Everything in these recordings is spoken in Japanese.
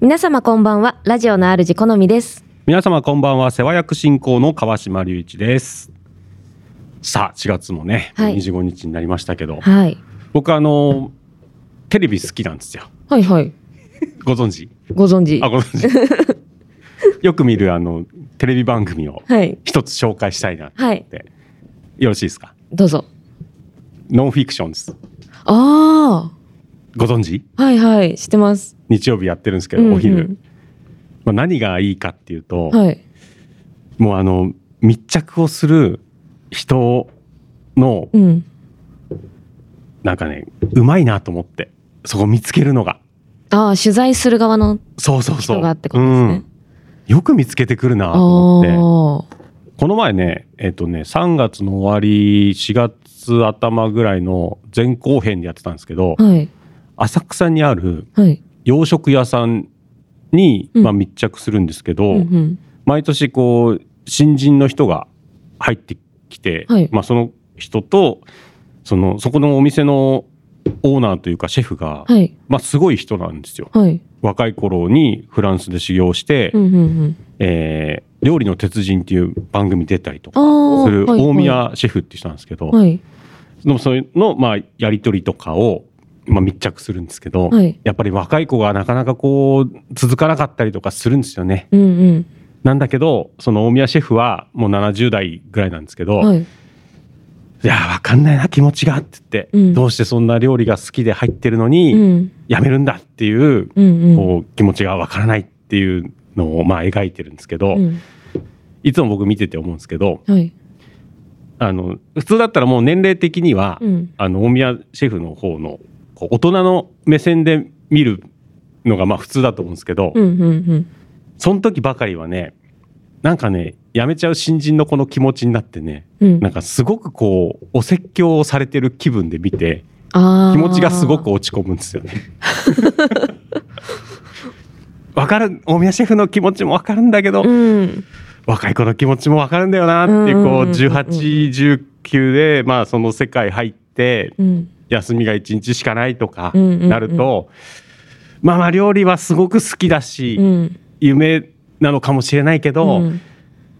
皆様こんばんは。ラジオの主好みです。皆様こんばんは。世話役進行の川島隆一です。さあ4月もね、はい。25日になりましたけど。はい。僕あのテレビ好きなんですよ。はいはい。ご存知？ご存知。あご存知。よく見るあのテレビ番組をはい。一つ紹介したいなって、はい。よろしいですか？どうぞ。ノンフィクションですあご存知？あはいはい。知ってます日曜日やってるんですけど、うんうん。お昼、まあ、何がいいかっていうと、はい。もうあの密着をする人のうん。なんかねうまいなと思ってそこ見つけるのが。ああ取材する側のそうそうそう。人がってことですね。うん、よく見つけてくるなあと思って。あこの前ねえっ、とね3月の終わり4月頭ぐらいの前後編でやってたんですけどはい。浅草にあるはい洋食屋さんに、うん。まあ、密着するんですけど、うんうん。毎年こう新人の人が入ってきて、はい。まあ、その人とそのそこのお店のオーナーというかシェフが、はい。まあ、すごい人なんですよ。はい。若い頃にフランスで修行して、うんうんうんえー料理の鉄人っていう番組出たりとかするはい。大宮シェフって人なんですけど、はい。でもそういうの、まあ、やり取りとかを、まあ、密着するんですけど、はい。やっぱり若い子がなかなかこう続かなかったりとかするんですよね。うんうん。なんだけどその大宮シェフはもう70代ぐらいなんですけど、はい。いやーわかんないな気持ちがって言って、うん。どうしてそんな料理が好きで入ってるのに、うん。やめるんだっていう,、うんうん。こう気持ちがわからないっていうのをまあ描いてるんですけど、うん。いつも僕見てて思うんですけどはい。あの普通だったらもう年齢的には、うん。あの大宮シェフの方の大人の目線で見るのがまあ普通だと思うんですけど、うんうんうん。その時ばかりはねなんかね辞めちゃう新人の子の気持ちになってねうん。なんかすごくこうお説教をされてる気分で見て気持ちがすごく落ち込むんですよね。わかる大宮シェフの気持ちもわかるんだけど、うん。若い子の気持ちもわかるんだよなっていううんこううんうん。うん1819でまあその世界入ってうん休みが1日しかないとかなると、まあまあ料理はすごく好きだし、うん。夢なのかもしれないけど、うん。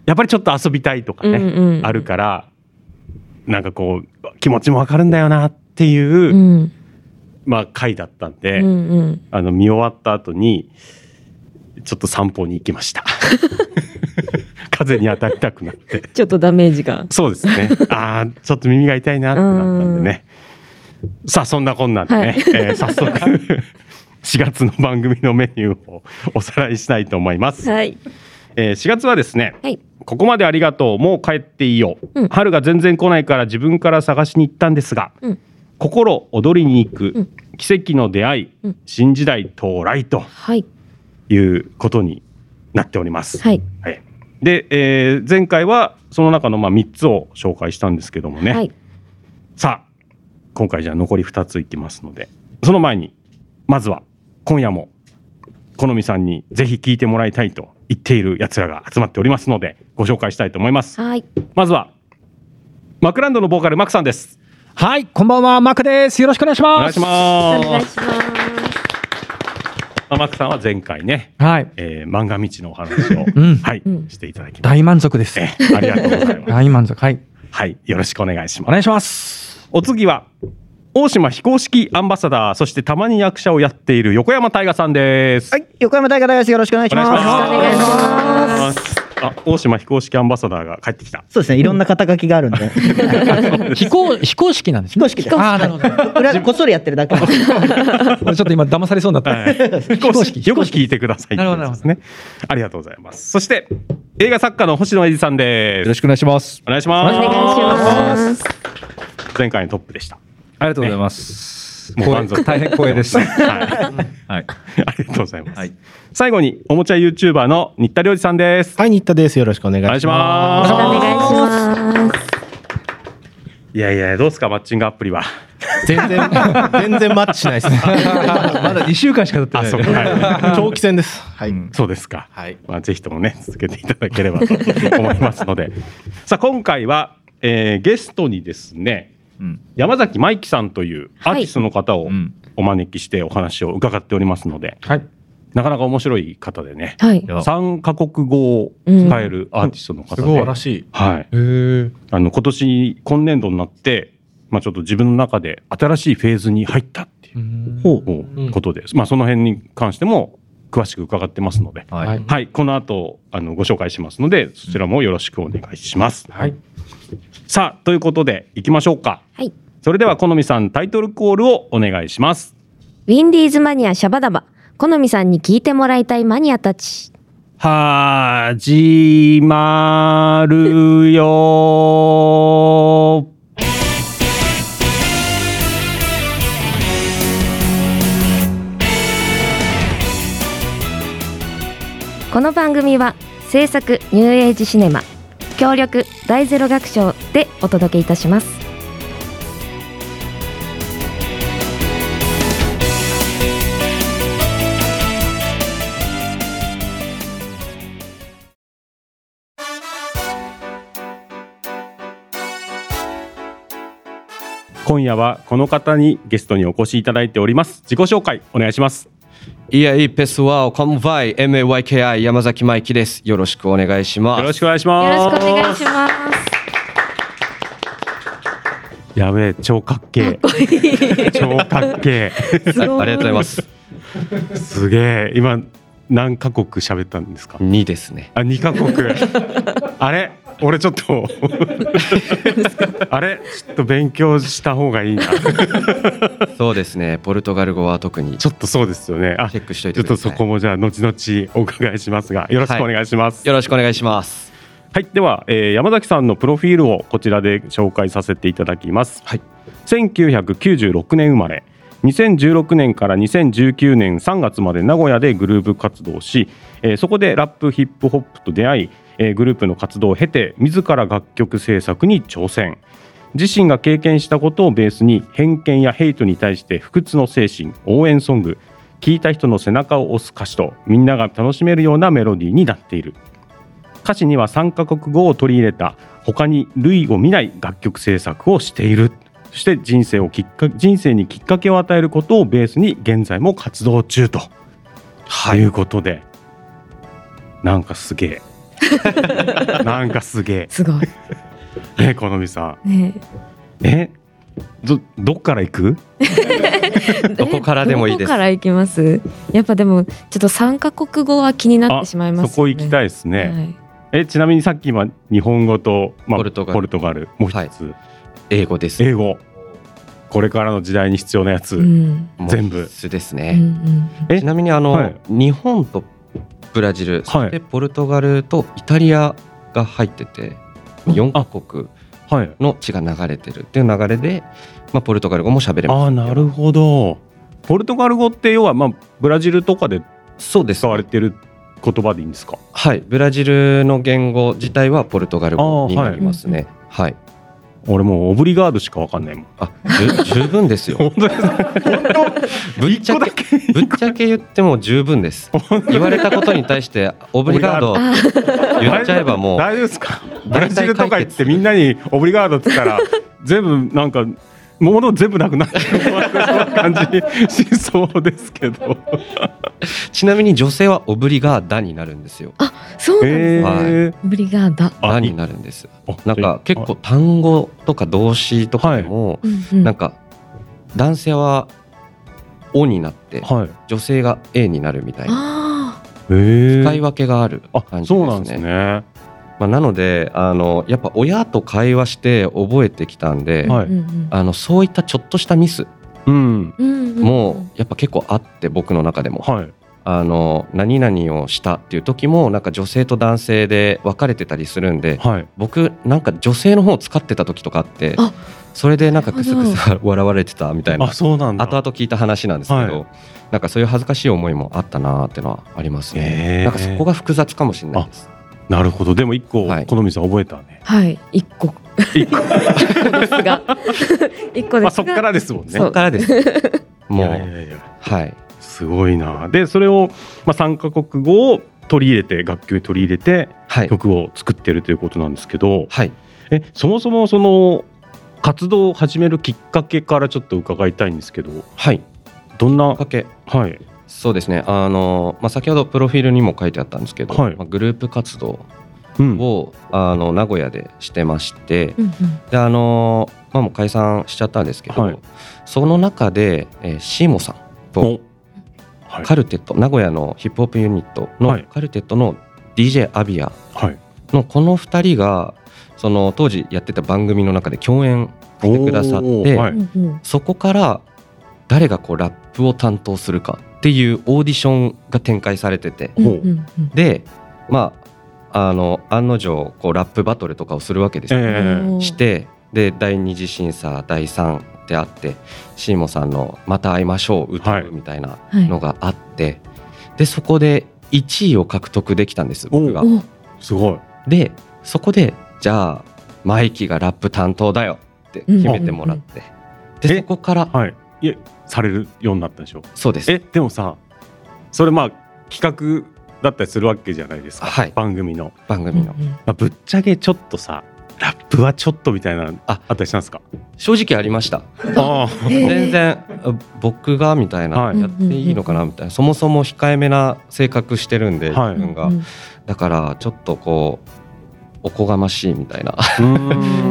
やっぱりちょっと遊びたいとかね、うんうんうん。あるからなんかこう気持ちもわかるんだよなっていう、うん。まあ回だったんで、うんうん。あの見終わった後にちょっと散歩に行きました。風に当たりたくなって。ちょっとダメージが。そうですね。ああちょっと耳が痛いなってなったんでねさあそんなこんなんでね、はい。えー早速 4月の番組のメニューをおさらいしたいと思います、はい。えー4月はですねはい。ここまでありがとうもう帰っていいよ、うん。春が全然来ないから自分から探しに行ったんですが、うん。心躍りに行く、うん。奇跡の出会い、うん。新時代到来とはい。いうことになっております。はい。はい。で、えー前回はその中のまあ3つを紹介したんですけどもね、はい。さあ今回じゃあ残り2ついきますのでその前にまずは今夜も好みさんにぜひ聞いてもらいたいと言っているやつらが集まっておりますのでご紹介したいと思います。はいまずはマクランドのボーカルマクさんです。はい、こんばんは、マクです。よろしくお願いします。お願いしおます。願いしますまあマクさんは前回ね、はい、えー、漫画道のお話を、うんはい、うんしていただき大満足です。ありがとうございます。大満足。はい、はい、よろしくお願いします。お願いします。お次は大島非公式アンバサダーそしてたまに役者をやっている横山大河さんです。はい、横山大河です。よろしくお願いします。お願いします。お願いしますあ、大島非公式アンバサダーが帰ってきた。そうですね、いろんな肩書きがあるんで。非公非公式なんですね。非公式です。ああ、なるほど。裏こっそりやってるだけです。ちょっと今騙されそうになった。はい非公式よく聞いてください。なるほどなるほどですね。ありがとうございます。そして映画作家の星野英二さんです。よろしくお願いします。お願いします。お願いします前回のトップでした。ありがとうございます。もう満足大変光栄です。はい。はい。ありがとうございます。はい最後におもちゃ YouTuber の新田良二さんです。はい、新田です。よろしくお願いします。お願いします。お願いしますいやいや、どうですか、マッチングアプリは。全然、全然マッチしないです。まだ2週間しか経ってあ、ない。はい長期戦です。はい。うんそうですか。はいまあ、ぜひともね、続けていただければと思いますので。さあ、今回は、えーゲストにですね。うん山崎舞樹さんというアーティストの方をうんお招きしてお話を伺っておりますので、はい。なかなか面白い方でね、はい。や3カ国語を使えるアーティストの方で、素晴らしい。はい。あの、今年、今年度になって、まあちょっと自分の中で新しいフェーズに入ったっていうことです。まあその辺に関しても詳しく伺ってますので、はい。はいはい、この後、あの、ご紹介しますので、そちらもよろしくお願いします。はい。さあ、ということで、行きましょうか。はい。それでは、好みさん、タイトルコールをお願いします。ウィンディーズマニアシャバダバ。好みさんに聞いてもらいたいマニアたち。始まるよこの番組は制作ニューエイジシネマ協力大ゼロ学賞でお届けいたします今夜はこの方にゲストにお越しいただいております。自己紹介お願いします。E aí, pessoal, como vai? MAYKI 山崎マイキです。よろしくお願いします。よろしくお願いしよます。ろしくお願いしますやべえ、超かっけえ。超かっけすごいはい、ありがとうございます。え。すげえ。今、何カ国喋ったんですか？2ですね。あ、二カ国。あれ？俺ちょっと。あれ？ちょっと勉強した方がいいな。そうですね。ポルトガル語は特にチちょっとそうですよね。あ、ェックしといちょっとてください。そこもじゃあ、後々お伺いしますが、よろしくお願いします。よろしくお願いします。はい、では、えー山崎さんのプロフィールをこちらで紹介させていただきます。はい。1996年生まれ。2016年から2019年3月まで名古屋でグループ活動し、えーそこでラップヒップホップと出会い、えグループの活動を経て自ら楽曲制作に挑戦。自身が経験したことをベースに偏見やヘイトに対して不屈の精神応援ソング聴いた人の背中を押す歌詞とみんなが楽しめるようなメロディーになっている。歌詞には3カ国語を取り入れた他に類を見ない楽曲制作をしている。そして人生をきっか人生にきっかけを与えることをベースに現在も活動中と、はいいうことでなんかすげえ。なんかすげすごい。えねこのみさん。ね。えどどっから行く？どこからでもいいです。どこから行きます？やっぱでもちょっと三カ国語は気になってしまいますよね。そこ行きたいですね、はい。えちなみにさっき今日本語と、まあ、ポルトガル。もう一つ、英語です。英語。これからの時代に必要なやつ、うん。全部。必須ですうんうね。ん。え？ちなみにあの、はい。日本とブラジル、そしてポルトガルとイタリアが入ってて、4カ国はい。の血が流れてる。っていう流れで、まあ、ポルトガル語も喋れます。ああなるほど。ポルトガル語って要はまあブラジルとかでそうです。使われてる言葉でいいんですか？はい、ブラジルの言語自体はポルトガル語になりますね。はい、俺もうオブリガードしかわかんないもんあ、十分ですよ。本当ですかぶっちゃけ、ぶっちゃけ言っても十分です。言われたことに対して、オブリガード言っちゃえばもう。大丈夫ですか？ブラジルとか行ってみんなにオブリガードって言ったら全部なんか物全部なくなってる感じしそうですけど。ちなみに女性はオブリガーダになるんですよ。そうなんですね。えオブリガーダ。あダになるんです。ーなんか結構単語とか動詞とかでも、うんうんなんか男性は「お」になって、はい。女性が「え」になるみたいな。あへえ使い分けがあるあ感じですね。そうなんですねまあ、なのであのやっぱ親と会話して覚えてきたんで、あはい。あのそういったちょっとしたミスうん。うんうやっぱ結構あって僕の中でも、はい。あの何々をしたっていう時もなんか女性と男性で分かれてたりするんではい。僕なんか女性の方を使ってた時とかあってあそれでなんかクスクスな笑われてたみたいな。あそうなんだ。後々聞いた話なんですけど、はい。なんかそういう恥ずかしい思いもあったなーっていうのはありますね、なんかそこが複雑かもしれないですなるほど。でも一個はい。好みさん覚えたね。はい。一個。一個。ですが。一個ですが。まあそっからですもんね。そこからです。もういやいや。いやはい。すごいな。でそれを、まあ、3カ国語を取り入れて楽曲に取り入れてはい。曲を作ってるということなんですけど、はい。えそもそもその活動を始めるきっかけからちょっと伺いたいんですけどはい。どんなきっかけ。はいそうですね。あの、まあ、先ほどプロフィールにも書いてあったんですけど、はい。まあ、グループ活動うん。をあの名古屋でしてまして、うんうん。であのまあもう解散しちゃったんですけど、はい。その中で、えーシーモさんとお。はい。カルテット、名古屋のヒップホップユニットのはい。カルテットの DJ アビアはい。のこの2人がその当時やってた番組の中で共演してくださって、はい。そこから誰がこうラップを担当するかっていうオーディションが展開されてて。うんうんうん。でまああの案の定こうラップバトルとかをするわけですよ、ええ。おーしてで第二次審査第3ってあってシーモさんの「また会いましょう」歌はいうみたいなはい。のがあって、でそこで1位を獲得できたんです僕が。お。すごい。でそこでじゃあマイキーがラップ担当だよって決めてもらって、でえそこからはいされるようになったでしょ？そうです。えでもさそれまあ企画だったりするわけじゃないですか、はい。番組の、番組の、まあ、ぶっちゃけちょっとさラップはちょっとみたいなあ。あったりしたんですか？正直ありました。あ全然あ僕がみたいな、はい。やっていいのかなみたいな。そもそも控えめな性格してるんで、はい。自分が、うんだからちょっとこうおこがましいみたいな。う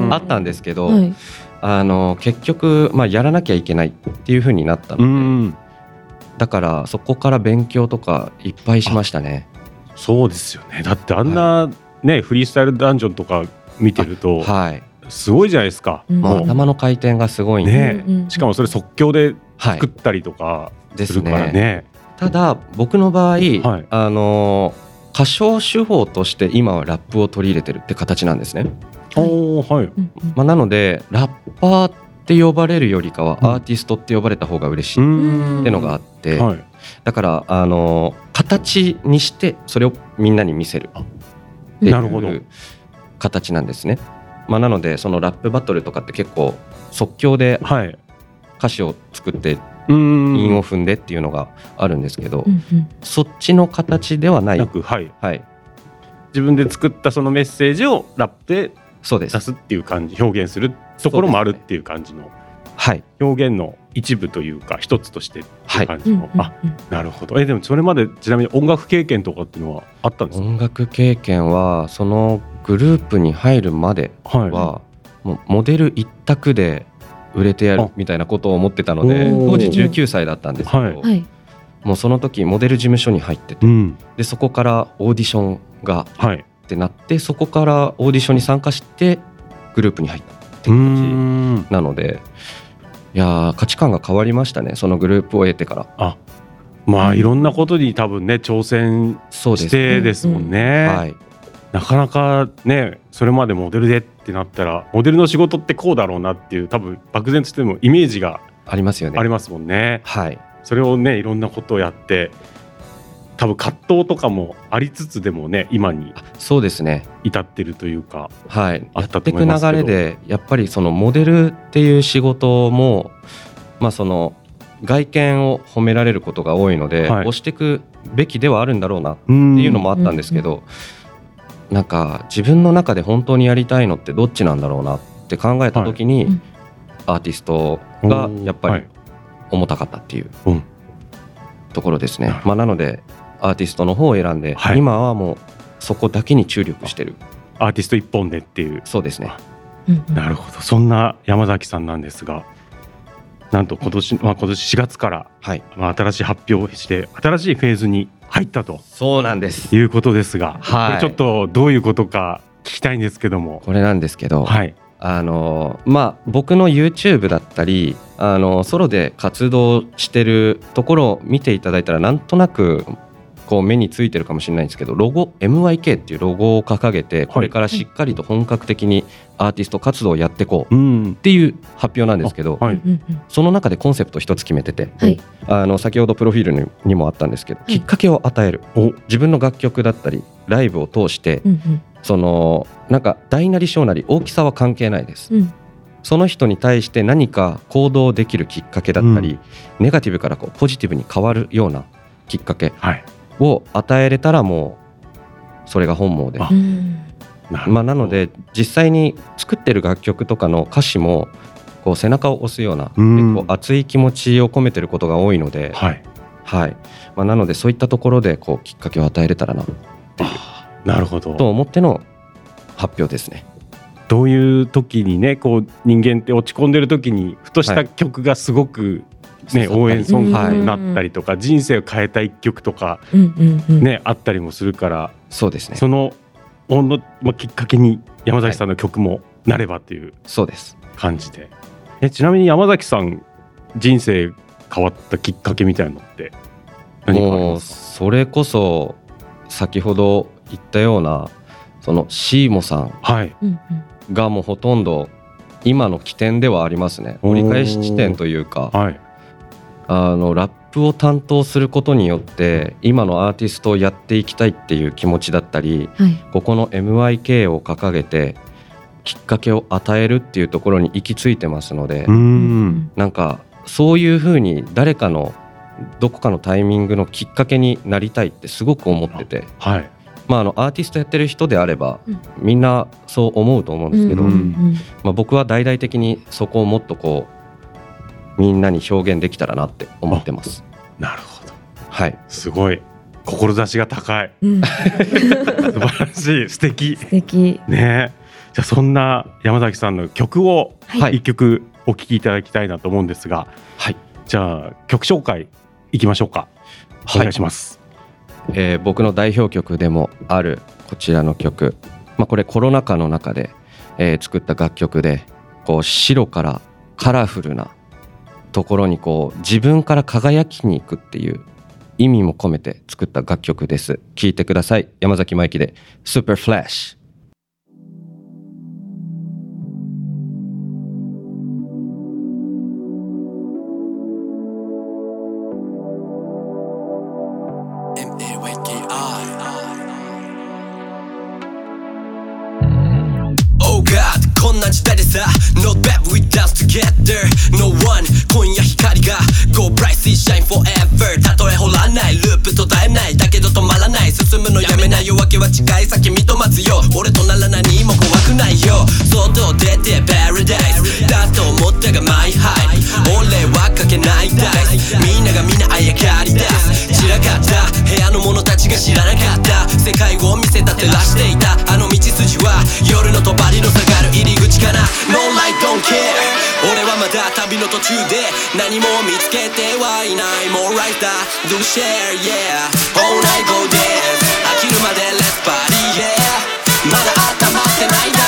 ん。あったんですけど、はいあの結局、まあ、やらなきゃいけないっていう風になったうので、んだからそこから勉強とかいっぱいしましたね。そうですよね。だってあんな、ねフリースタイルダンジョンとか見てるとはい、すごいじゃないですか、うん。もう。も頭の回転がすごいんで、ねうんうん。うしかもそれ即興ではい。作ったりとかでするからねね。ただ僕の場合、はい。あの歌唱手法として今はラップを取り入れてるって形なんですね。おおはい。うんうん。まあ、なのでラッパーって呼ばれるよりかはうん。アーティストって呼ばれた方が嬉しういっんてのがあって、はい。だからあの形にしてそれをみんなに見せる。っていなるほど。う形なんですね。まあ、なのでそのラップバトルとかって結構即興ではい。歌詞を作ってうん。韻を踏んでっていうのがあるんですけど、うんうん。そっちの形ではない。はい。はい、自分で作ったそのメッセージをラップでそうです。出。すっていう感じ表現するところもあるっていう感じの。はい、表現の一部というか一つとしてっていう感じの、うんうんあなるほど。えでもそれまでちなみに音楽経験とかっていうのはあったんですか、音楽経験はそのグループに入るまではい。はもうモデル一択で売れてやるあ。みたいなことを思ってたので当時19歳だったんですけど、はい。はい。もうその時モデル事務所に入っててうん。でそこからオーディションがはいってなってそこからオーディションに参加してグループに入ったってう感じん。なのでいやー価値観が変わりましたねそのグループを得てから。まあいろんなことに多分ね挑戦してですもんね、はい。なかなかねそれまでモデルでってなったらモデルの仕事ってこうだろうなっていう多分漠然としてもイメージがありますよね。ありますもんね。はい。それをねいろんなことをやって多分葛藤とかもありつつでもね今にあそうですね。至ってるというかはい、あっとやったていく思いますけど。流れでやっぱりそのモデルっていう仕事も、まあ、その外見を褒められることが多いので、はい。押していくべきではあるんだろうなっっていうのもあったんですけど、なんか自分の中で本当にやりたいのってどっちなんだろうなって考えた時に、はい。うんアーティストがやっぱりはい。重たかったっていううん。ところですね。なるほまあ、なのでアーティストの方を選んで、はい。今はもうそこだけに注力してる。アーティスト一本でっていう。そうですね。うんうん。なるほど。そんな山崎さんなんですがなんと今年、まあ、今年4月から、はい、まあ、新しい発表をして新しいフェーズに入ったと。そうなんです。いうことですが、はい。これちょっとどういうことか聞きたいんですけども。これなんですけど、はい。あのまあ僕の YouTube だったりあのソロで活動してるところを見ていただいたらなんとなくこう目についてるかもしれないんですけどロゴ MYK っていうロゴを掲げてこれからしっかりと本格的にアーティスト活動をやっていこうっうん。ていう発表なんですけど、はい。うんうんその中でコンセプト一つ決めてて、はい。あの先ほどプロフィールににもあったんですけど、い。きっかけを与える。お。自分の楽曲だったりライブを通して、うんうん。そのなんか大なり小なり大きさは関係ないです。うん。その人に対して何か行動できるきっかけだったり、ネガティブからこうポジティブに変わるようなきっかけ。はいを与えれたらもうそれが本望で。なまあ、なので実際に作ってる楽曲とかの歌詞もこう背中を押すようなうん。結構熱い気持ちを込めてることが多いので。はい。はい。まあ、なのでそういったところでこうきっかけを与えれたらななるほど。と思っての発表ですね。どういう時にねこう人間って落ち込んでる時にふとしたはい。曲がすごく、ね応援ソングはいになったりとか、人生を変えた一曲とか、うんうんうん。ねあったりもするからそうですね。その温度まあきっかけに山崎さんの曲もなればっていうそうです。感じで、えちなみに山崎さん人生変わったきっかけみたいなのって何かありもうますそれこそ先ほど言ったようなそのシーモさんがもうほとんど今の起点ではありますね。折り返し地点というかはいあのラップを担当することによって今のアーティストをやっていきたいっていう気持ちだったりうん。はい。ここの MYK を掲げてきっかけを与えるっていうところに行き着いてますのでん。なんかそういうふうに誰かのどこかのタイミングのきっかけになりたいってすごく思ってて、はい。まあ、あのアーティストやってる人であればうん。みんなそう思うと思うんですけど、うんうん。まあ、僕は大々的にそこをもっとこうみんなに表現できたらなって思ってます。なるほど。はい、すごい。志が高い。うん。素晴らしい。素敵。素敵。ね。じゃあそんな山崎さんの曲をはい。一曲お聴きいただきたいなと思うんですが、はい。じゃあ曲紹介いきましょうか。お願いします、えー僕の代表曲でもあるこちらの曲、まあ、これコロナ禍の中で、えー作った楽曲でこう白からカラフルなところにこう自分から輝きに行くっていう意味も込めて作った楽曲です。聴いてください。山崎真紀で「スー together No one 今夜光が。Go bright see shine forever. たとえ掘らないループ途絶えない。だけど止まらない。進むのやめない夜明けは近い先見と待つよ。俺となら何も怖くないよ。外出て Paradise だと思ったが My high 中で何も見つけてはいない More right that do share yeah All night go dance 飽きるまで Let's party yeah まだ温まってないだ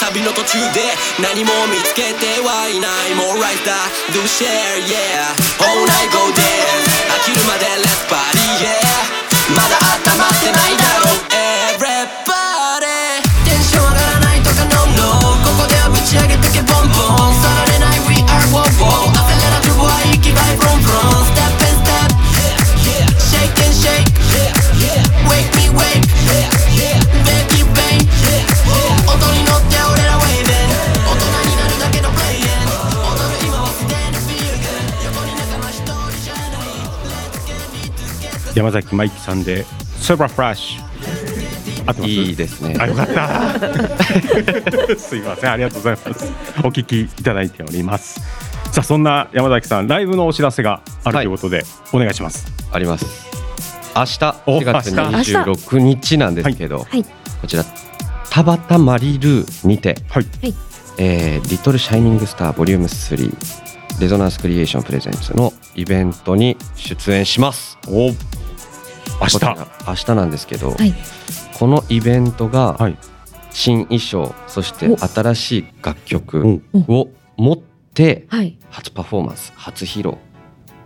旅の途中で何も見つけてはいない More life that do share yeah All night go there 飽きるまで Let's party yeah まだ温まってないだろう山崎真紀さんで「スーパーフラッシュ」合ってます？いいですね。あよかった。すいません。ありがとうございます。お聞きいただいております。さあそんな山崎さんライブのお知らせがあるということで、お願いします。あります。明日お4月明日。26日なんですけど、はい。こちら田端マリルーにて、はい。はい。えー Little Shining Star Volume 3 Resonance Creation Presents のイベントに出演します。お明日。明日なんですけど、はい。このイベントがはい。新衣装そしてお。新しい楽曲うんを持ってはい。初パフォーマンス初披露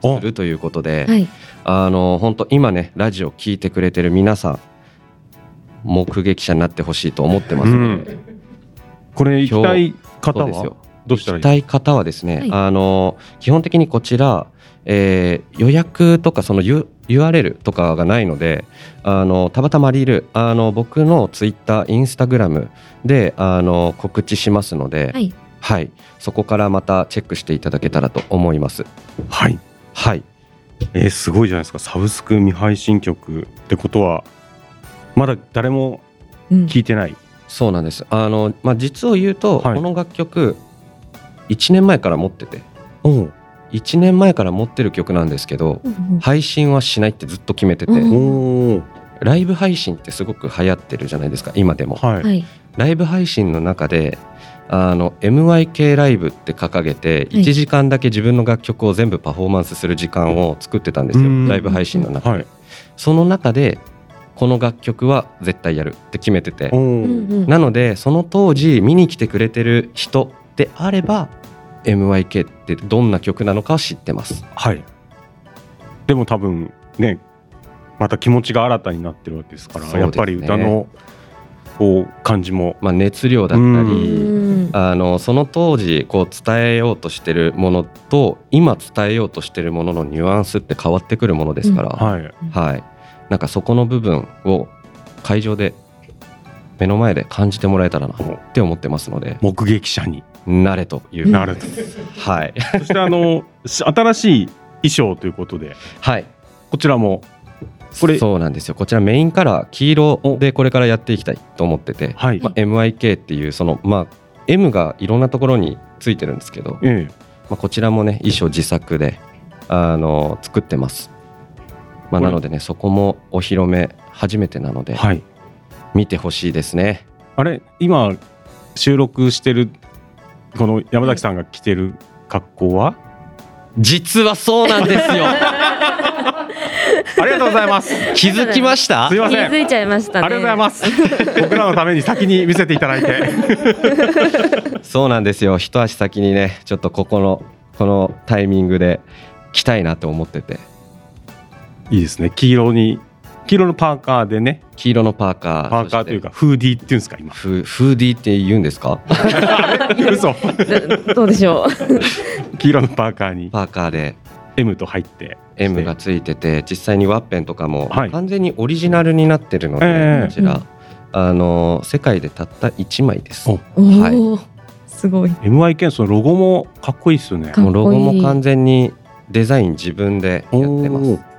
おするということで、はい。あの本当今ねラジオ聞いてくれてる皆さん目撃者になってほしいと思ってますので、これ行きたい方は？そうですよどうしたらいい行きたい方はですね、はい。あの基本的にこちら、えー予約とかその URL とかがないのであのたまたまリールあの僕のツイッターインスタグラムであの告知しますので、はい。はい、そこからまたチェックしていただけたらと思います。はい。はい、えーすごいじゃないですか。サブスク未配信曲ってことはまだ誰もうん。聞いてない、そうなんです。あのまあ実を言うと、はい。この楽曲1年前から持ってて。おう1年前から持ってる曲なんですけどうんうん。配信はしないってずっと決めてて、うんライブ配信ってすごく流行ってるじゃないですか今でも。はい、はい。ライブ配信の中であの MYK ライブって掲げてはい。1時間だけ自分の楽曲を全部パフォーマンスする時間を作ってたんですようん。ライブ配信の中で、はい。その中でこの楽曲は絶対やるって決めてて。おーうんうん。なのでその当時見に来てくれてる人であれば MYK ってどんな曲なのかを知ってます。はい。でも多分ねまた気持ちが新たになってるわけですからそうですね。やっぱり歌のこう感じも。まあ熱量だったうりうん。あのその当時こう伝えようとしてるものと今伝えようとしてるもののニュアンスって変わってくるものですから、はい。はい、なんかそこの部分を会場で目の前で感じてもらえたらなって思ってますので。目撃者に慣れという、なると、はい。そしてあのし新しい衣装ということで。はい。こちらも。これ。そうなんですよ。こちらメインカラー黄色でこれからやっていきたいと思ってて、はい、まあ、MIK っていうそのまあ M がいろんなところについてるんですけど、ええ。まあ、こちらもね衣装自作であの作ってます、まあ、なのでねそこもお披露目初めてなので。はい。見てほしいですね。あれ今収録してるこの山崎さんが着てる格好は？実はそうなんですよ。ありがとうございます。気づきました？すいません。気づいちゃいましたね。ありがとうございます。僕らのために先に見せていただいて。そうなんですよ。一足先にねちょっとここのこのタイミングで着たいなと思ってて。いいですね。黄色に黄色のパーカーでね。黄色のパーカー。パーカーというかかフーディーっていうんですか今。フフーディーって言うんですか？嘘。ど どうでしょう？黄色のパーカーに。パーカーで。M と入って。M がついてて実際にワッペンとかもはい。完全にオリジナルになってるので、ええ。こちら、あの世界でたった1枚です。はい。おすごい。MIK そのロゴもかっこいいですよね。いい。もうロゴも完全にデザイン自分でやってます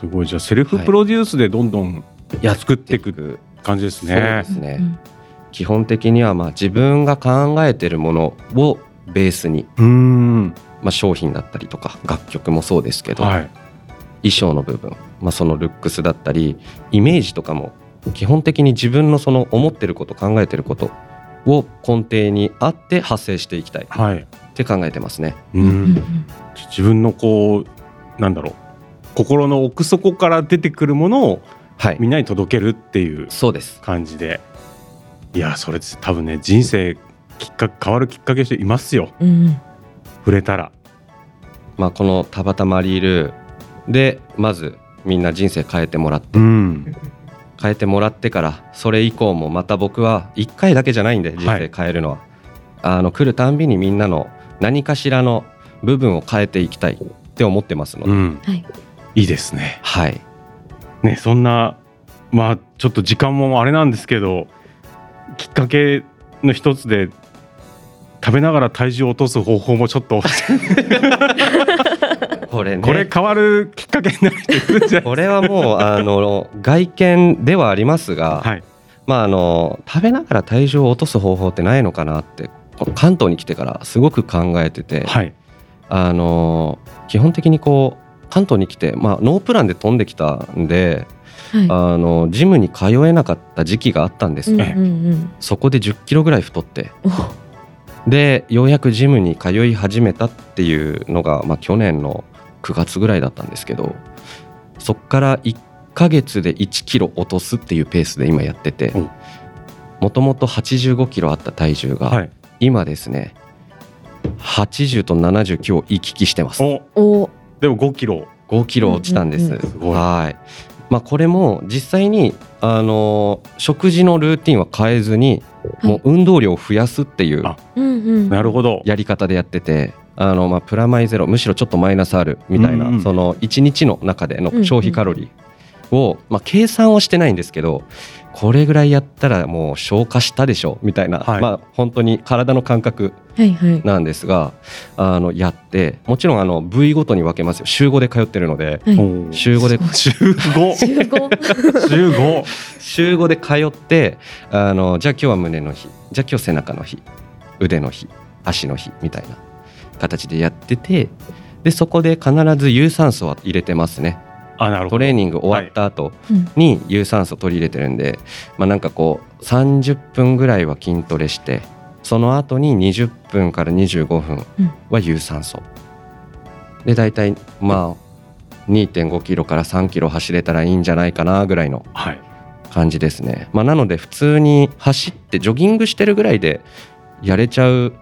すごい。じゃあセルフプロデュースでどんどんや作っていく感じですそうでねすね、うん基本的にはまあ自分が考えてるものをベースに、うーん。まあ、商品だったりとか楽曲もそうですけど、はい。衣装の部分、まあ、そのルックスだったりイメージとかも基本的に自分のその思ってること考えてることを根底にあって発生していきたいはい。って考えてますね。ううんん自分のこうなんだろう心の奥底から出てくるものをはい、みんなに届けるっていうそうです。感じで。いやそれ多分ね人生きっか変わるきっかけの人いますよ。うん触れたら。まあ、この「たばたまリール」でまずみんな人生変えてもらって。うん。変えてもらってからそれ以降もまた僕は1回だけじゃないんで人生変えるのは、あの来るたんびにみんなの何かしらの部分を変えていきたいって思ってますので、うん。はいいいですね。はい。ねそんなまあちょっと時間もあれなんですけどきっかけの一つで食べながら体重を落とす方法もちょっと これね。これ変わるきっかけになるじゃないこれはもうあの外見ではありますが、はい。まああの食べながら体重を落とす方法ってないのかなって関東に来てからすごく考えてて、はい。あの基本的にこう関東に来て、まあ、ノープランで飛んできたんではい。あのジムに通えなかった時期があったんです、うんうんうん。そこで1 0キロぐらい太って。お。でようやくジムに通い始めたっていうのが、まあ、去年の9月ぐらいだったんですけどそこから1ヶ月で1キロ落とすっていうペースで今やっててうん。もともと85キロあった体重が、はい。今ですね80と70キロ行き来してます。お。おでも5キロ。5キロ落ちたんです、うんうんす。ごい。はい。まあこれも実際にあの食事のルーティンは変えずに、はい。もう運動量を増やすっていうなるほど。やり方でやっててあの、まあ、プラマイゼロむしろちょっとマイナスあるみたいな、うんうんその1日の中での消費カロリーを、まあ、計算をしてないんですけどこれぐらいやったらもう消化したでしょみたいな、はい。まあ本当に体の感覚はいはい。なんですがあのやってもちろんあの部位ごとに分けますよ。週5で通ってるのではい。お週5で週5集合週5 週5で通ってあのじゃあ今日は胸の日じゃあ今日背中の日腕の日足の日みたいな形でやっててでそこで必ず有酸素は入れてますねトレーニング終わった後うんに有酸素取り入れてるんで、まあ、なんかこう30分ぐらいは筋トレしてその後に20分から25分は有酸素、で大体まあ2.5キロから3キロ走れたらいいんじゃないかなぐらいのはい。感じですね、まあ、なので普通に走ってジョギングしてるぐらいでやれちゃう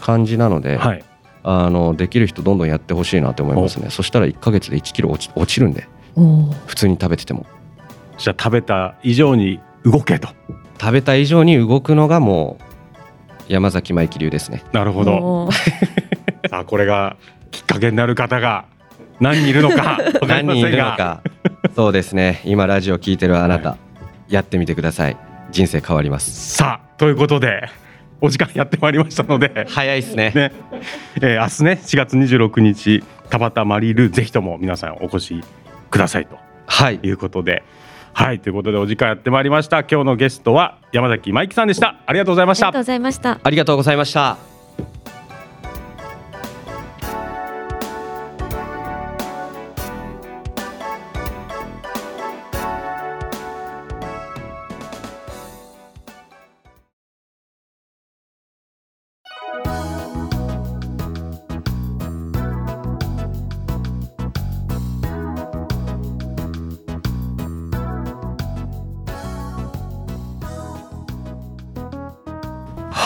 感じなので、はい。あのできる人どんどんやってほしいなと思いますね。そしたら1ヶ月で1キロ落ち落ちるんで普通に食べてても。じゃあ食べた以上に動けと。食べた以上に動くのがもう山崎舞希流ですね。なるほど。さあこれがきっかけになる方が何人いるのか。わかり何人いるのか。そうですね。今ラジオ聞いてるあなた、やってみてください。人生変わります。さあということでお時間やってまいりましたので。早いですね。ね、えー明日ね4月26日田端マリルぜひとも皆さんお越しくださいと。はい。いうことで。はい。ということでお時間やってまいりました。今日のゲストは山崎舞樹さんでした。ありがとうございました。ありがとうございました。ありがとうございました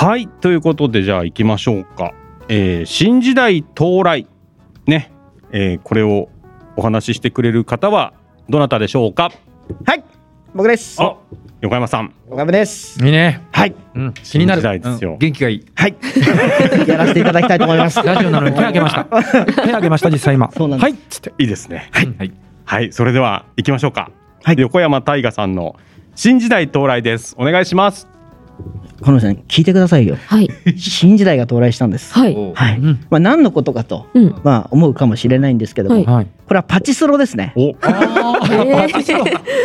はいということでじゃあ行きましょうか、えー新時代到来ね、えーこれをお話ししてくれる方はどなたでしょうか？はい僕ですあ横山さん岡山ですいいね。はいうん。気になる。新時代ですよ、元気がいい。はい やらせていただきたいと思いますラジオなのに手挙げました。手挙げました実際今。そうなんですはい。つって。いいですねはい。はいそれでは行きましょうか、はい横山大河さんの新時代到来ですお願いしますこのさん聞いてくださいよ。はい。新時代が到来したんです。はい。はい、うん。まあ何のことかとうん。まあ思うかもしれないんですけども、はい。はい。これはパチスロですね。お。えー。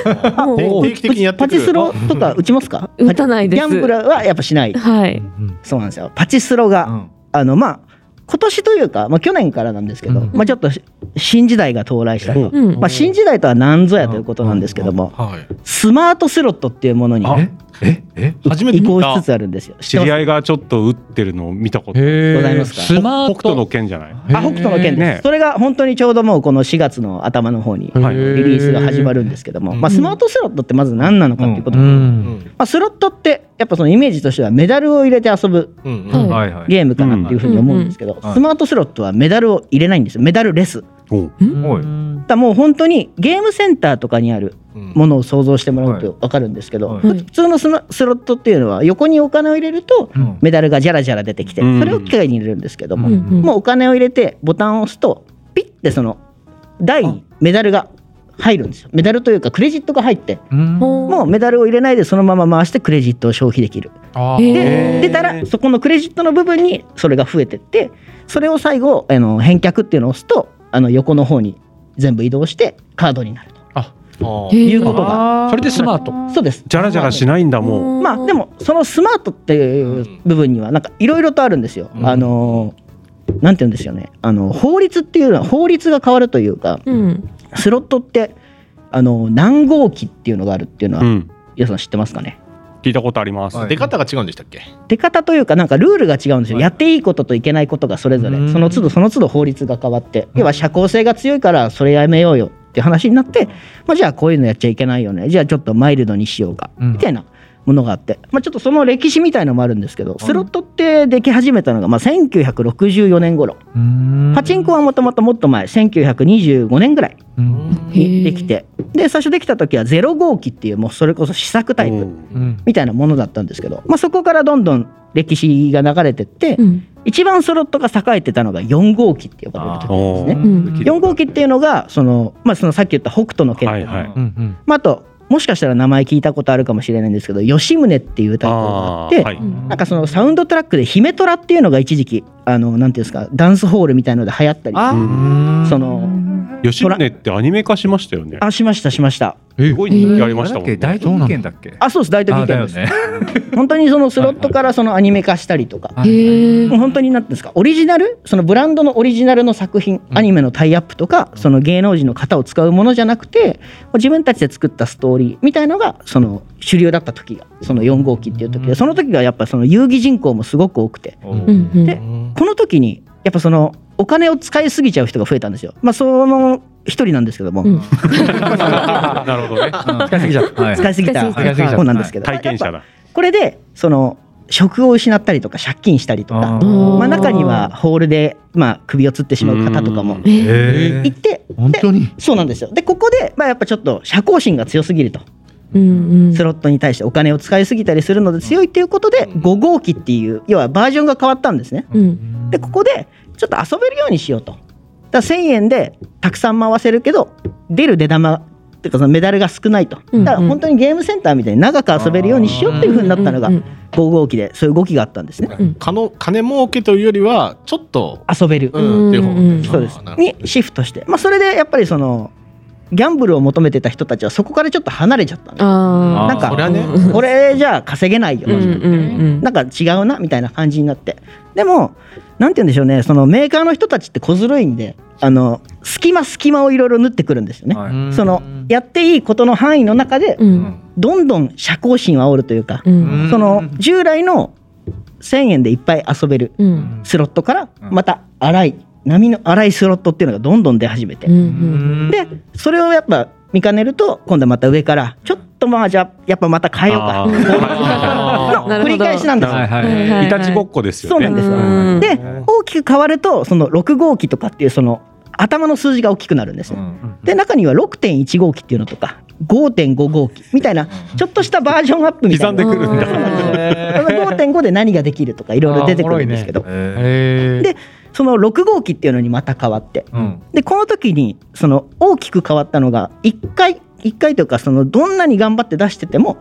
もう。定期的にやってくる。パチスロとか打ちますか？打たないです。ギャンブルはやっぱしない。はい。そうなんですよ。パチスロが、うん。あのまあ今年というか、まあ、去年からなんですけど、うん。まあ、ちょっとし新時代が到来したと、うん。まあ、新時代とは何ぞやということなんですけども、はい。スマートスロットっていうものにえ？え？え？初めて移行しつつあるんですよ。知り合いがちょっと打ってるのを見たことへございますか？スマート。北斗の剣じゃない？あ北斗の剣です、ねそれが本当にちょうどもうこの4月の頭の方にリリースが始まるんですけども、うん。まあ、スマートスロットってまず何なのかっていうこと、う。まん。あ、スロットってやっぱそのイメージとしてはメダルを入れて遊ぶ。ゲームかなっていうふうに思うんですけど、うん。スマートスロットはメダルを入れないんですよ。メダルレス。だからもう本当にゲームセンターとかにあるものを想像してもらうと分かるんですけど、はい。はい普通のスマスロットっていうのは横にお金を入れるとうん。メダルがジャラジャラ出てきてうん。それを機械に入れるんですけども、うん。うん。もうお金を入れてボタンを押すとピッてその台にメダルが入るんですよ。メダルというかクレジットが入ってもうメダルを入れないでそのまま回してクレジットを消費できるで出たらそこのクレジットの部分にそれが増えてってそれを最後あの返却っていうのを押すとあの横の方に全部移動してカードになると。いうことがそれでスマート。そうです。じゃらじゃらしないんだもう。まあでもそのスマートっていう部分にはなんかいろいろとあるんですよ。うん。あのなんて言うんですよね。あの法律っていうのは法律が変わるというかうん。スロットってあの何号機っていうのがあるっていうのは、うん。皆さん知ってますかね？聞いたことあります。はい。出方が違うんでしたっけ？出方というかなんかルールが違うんですよ、はい。やっていいことといけないことがそれぞれ。うん。その都度その都度法律が変わって。要は社交性が強いからそれやめようよって話になって、まあ、じゃあこういうのやっちゃいけないよね。じゃあちょっとマイルドにしようかうん。みたいなものがあって、まあ、ちょっとその歴史みたいのもあるんですけどスロットってでき始めたのがまあ1964年頃パチンコはもともともっと前1925年ぐらいにできて。で最初できた時は0号機っていうもうそれこそ試作タイプみたいなものだったんですけど、まあ、そこからどんどん歴史が流れてって、うん。一番スロットが栄えてたのが4号機って呼ばれる時ですね。うん。4号機っていうのがその,、まあ、そのさっき言った北斗の拳、はいはい。まあ、あともしかしたら名前聞いたことあるかもしれないんですけど吉宗っていうタイトルがあって、はい。なんかそのサウンドトラックで「姫虎」っていうのが一時期あのなんていうんですかダンスホールみたいので流行ったりその吉宗ってアニメ化しましたよね。あしましたしました。すごい人気ありましたもんね。大東県だっけ？あそうです大東あだ議です、よね本当にそのスロットからそのアニメ化したりとか、もう本当になんですか？オリジナル？そのブランドのオリジナルの作品アニメのタイアップとかその芸能人の方を使うものじゃなくて自分たちで作ったストーリーみたいのがその主流だった時がその4号機っていう時でその時がやっぱその遊戯人口もすごく多くて。でこの時にやっぱそのお金を使いすぎちゃう人が増えたんですよ。まあその一人なんですけども、うん。なるほどね。使いすぎちゃった。はい。使いすぎた使いすぎちゃう方なんですけど、体験者だ。これでその職を失ったりとか借金したりとか。まあ、中にはホールで、まあ、首をつってしまう方とかもいて本当に？そうなんですよ。でここで、まあ、やっぱちょっと社交心が強すぎるとうんうん。スロットに対してお金を使いすぎたりするので強いっていうことで5号機っていう要はバージョンが変わったんですね。うん。でここでちょっと遊べるようにしようと。だから1000円でたくさん回せるけど出る出玉っていうかそのメダルが少ないと。うんだから本当にゲームセンターみたいに長く遊べるようにしようっていう風になったのがうんうん5号機でそういう動きがあったんですね。かの金儲けというよりはちょっと遊べる。うんっていう方うんそうです。にシフトして、まあ、それでやっぱりそのギャンブルを求めてた人たちはそこからちょっと離れちゃったなんかこれじゃあ稼げないよ、うんうん。うんなんか違うなみたいな感じになって。でもなんて言うんでしょうね。そのメーカーの人たちって小ずるいんであの隙間隙間をいろいろ縫ってくるんですよね、はい。そのやっていいことの範囲の中でうん。どんどん社交心を煽るというか、うん。その従来の1000円でいっぱい遊べるうん。スロットからまた荒い波の荒いスロットっていうのがどんどん出始めて、うんうんでそれをやっぱ見かねると今度はまた上からちょっとまあじゃあやっぱまた変えようか。の 繰り返しなんですよ。はいはいはい。たちごっこですよね。そうなんですよ。うん。で大きく変わるとその6号機とかっていうその頭の数字が大きくなるんですね。で中には6.1号機っていうのとか5.5号機みたいなちょっとしたバージョンアップみたいな。刻んでくるんだ。その5.5で何ができるとかいろいろ出てくるんですけど、えでその6号機っていうのにまた変わって。うん。でこの時にその大きく変わったのが1回1回というかそのどんなに頑張って出してても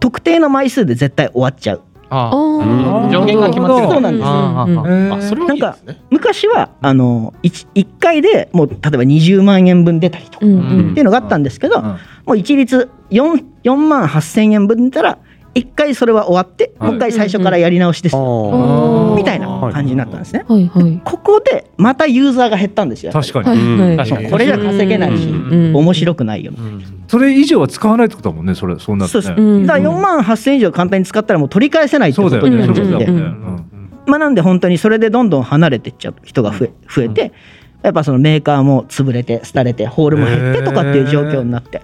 特定の枚数で絶対終わっちゃう。ああー。上限が決まってるそうなんです。あうんうんあそれはいいですね。昔はあの 1, 1回でもう例えば20万円分出たりとかうんうんっていうのがあったんですけど、ん。もう一律 4, 4万8000円分出たら1回それは終わって、はい。もう一回最初からやり直しです、ー。みたいな感じになったんですね。はいはい。ここでまたユーザーが減ったんですよ。確かに。はいはい。確かに。これじゃ稼げないし、うん。面白くないよ。それ以上は使わないってことだもんねそれそうなって。そうです。ねだから4万8000以上簡単に使ったらもう取り返せないってことになっちゃって、ね。うんまあなんで本当にそれでどんどん離れていっちゃう人が増え増えて、やっぱそのメーカーも潰れて廃れてホールも減ってとかっていう状況になって、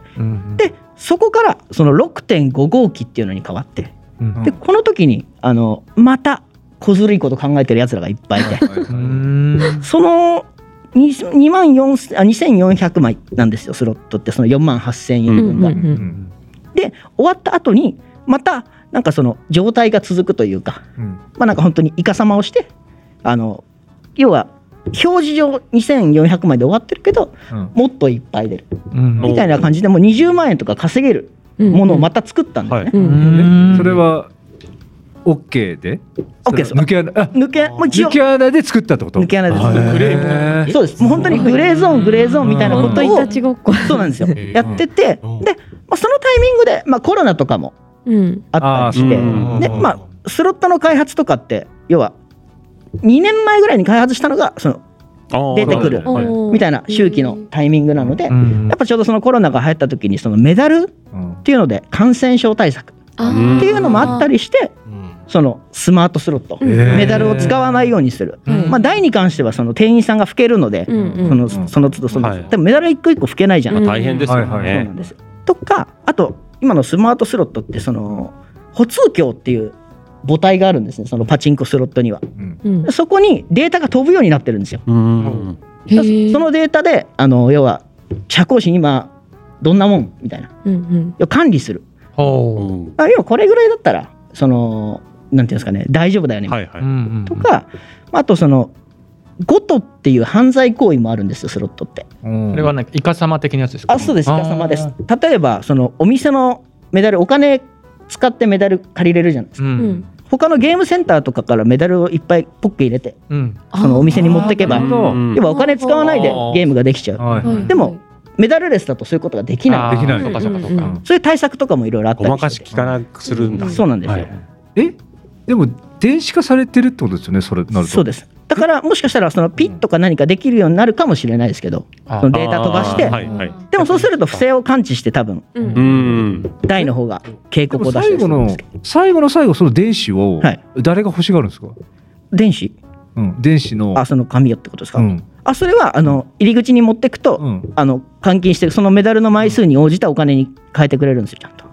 でそこからその6.5号機っていうのに変わって、うん。でこの時にあのまた小ずるいこと考えてるやつらがいっぱいいて、その2万4あ2400枚なんですよスロットって。その4万8000円分が。うんうんうんで終わった後にまたなんかその状態が続くというか、うん。まあなんか本当にイカサマをしてあの要は表示上2400枚で終わってるけどうん。もっといっぱい出る。うん。みたいな感じでもう20万円とか稼げる。ものをまた作ったんですね。それは OK で？OK です。抜け穴？あ抜けもう一応。抜け穴で作ったってこと？抜け穴ですグレーそうです。もう本当にグレーゾーングレーゾーンみたいなこといをたちごっこ。そうなん。ですよーやっててで、うん。まあ、そのタイミングで、まあ、コロナとかもうん。あったりしてで、まあ、スロットの開発とかって要は2年前ぐらいに開発したのがその出てくるはいみたいな周期のタイミングなので、うん。やっぱちょうどそのコロナが流行った時にそのメダルっていうので感染症対策っていうのもあったりしてそのスマートスロットメダルを使わないようにする、うん。まあ台に関してはその店員さんが拭けるので、そのその都度その、はい。でもメダル一個一個拭けないじゃん、うん大変ですよはいはい。そうねなんです。よとかあと今のスマートスロットってその歩通鏡っていう母体があるんですねそのパチンコスロットには。うん。そこにデータが飛ぶようになってるんですよ。うん。そのデータであの要は社交心今どんなもんみたいな。うんうん。管理する。ほあ要はこれぐらいだったらそのなんていうんですかね大丈夫だよね、はいはい。う。うんうん。とかあとそのゴトっていう犯罪行為もあるんですよスロットって。これはなんかイカ様的なやつですか？あそうですイカ様です。例えばそのお店のメダルお金使ってメダル借りれるじゃないですか。ううんん他のゲームセンターとかからメダルをいっぱいポッケ入れてうん。そのお店に持ってけば要はお金使わないでゲームができちゃう。はい。はい。でもメダルレスだとそういうことができない。できないそうかそういう対策とかもいろいろあったごまかりしして聞かなくするんだ。そうなんですよ、はいえ？でも電子化されてるってことですよねそれなると。そうですだからもしかしたらそのピッとか何かできるようになるかもしれないですけどあそのデータ飛ばしてあーはい。はい。でもそうすると不正を感知して多分。台の方が警告を出して最後の最後の最後その電子をはい。誰が欲しがるんですか、電子？うん、電子の。あその紙をってことですか、うん。あそれはあの入り口に持ってくと、うん。あの換金してそのメダルの枚数に応じたお金に変えてくれるんですよちゃんと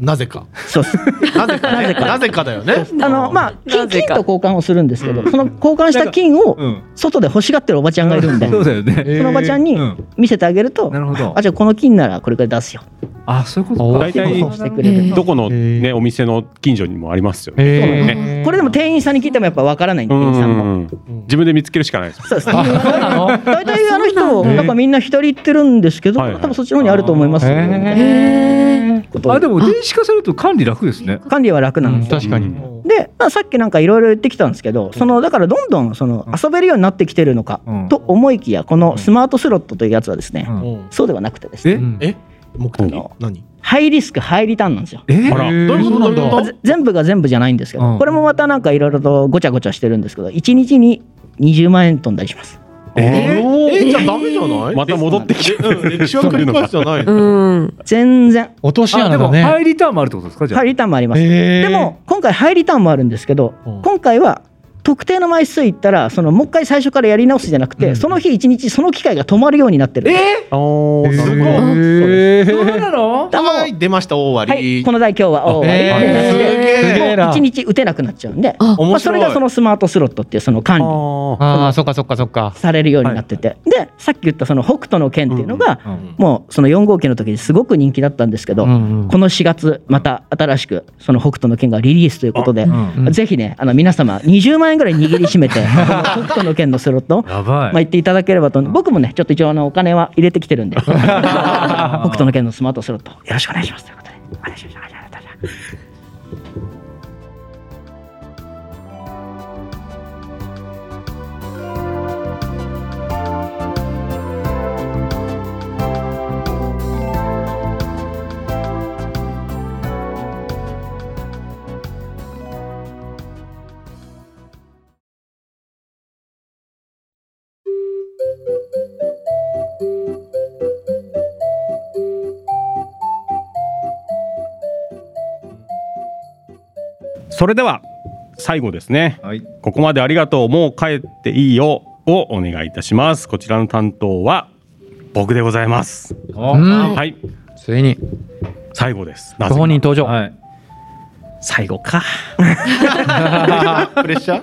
なぜか。そう。ですなぜかね。なぜか。なぜかだよね。あのまあ金金と交換をするんですけど、その交換した金をうん。外で欲しがってるおばちゃんがいるんで、そうだよね、そのおばちゃんにうん。見せてあげると、なるほど。あじゃあこの金ならこれくらい出すよ。あそういうことか。大体そうしてくれるどこのへねお店の近所にもありますよね。これでも店員さんに聞いてもやっぱわからないんでう店員さんも。ん。自分で見つけるしかないです。そうです。大体あの人なんかみんな左行ってるんですけど、多分そっちの方にあると思いますあでも電子化されると管理楽ですね。管理は楽なんですよ、確かに。で、まあ、さっきなんかいろいろ言ってきたんですけどそのだからどんどんその遊べるようになってきてるのか、うん。と思いきやこのスマートスロットというやつはですね、うん。うんそうではなくてですね。え？目的？何？ハイリスクハイリターンなんですよ。え？あらどういうことどういうこまあぜ全部が全部じゃないんですけど、うん。これもまたなんかいろいろとごちゃごちゃしてるんですけど1日に20万円飛んだりします。えとえじゃあダメじゃない？また戻ってきて。えうん歴史は繰り返すじゃないの？うん全然。落としあでも穴だねハイリターンもあるってことですか？じゃあ、ハイリターンもあります。へー。でも今回ハイリターンもあるんですけど、うん。今回は特定の枚数いったらそのもう一回最初からやり直すじゃなくて、うん。その日一日その機械が止まるようになってる。おー？すごい。へそうーなの？はい出ました。終わはい、りこの台今日は終わりへー。ってなってすげえ。なもう一日打てなくなっちゃうんで、あまあ、面白い。それがそのスマートスロットっていうその管理ああそっかそっかそっか。されるようになってて、でさっき言ったその北斗の拳っていうのが、うんもうその4号機の時にすごく人気だったんですけど、うんうん。この4月また新しくその北斗の拳がリリースということで、うんぜひねあの皆様20万円ぐらい握りしめて 北斗の拳のスロットまあ、言っていただければと。僕もねちょっと一応あのお金は入れてきてるんで。北斗の拳のスマートスロット。よろしくお願いします。ということで。お願いしますそれでは最後ですね。はいここまでありがとう。もう帰っていいよをお願いいたします。こちらの担当は僕でございます。うんはい。ついに最後です。なご本人登場はい最後か。プレッシャー？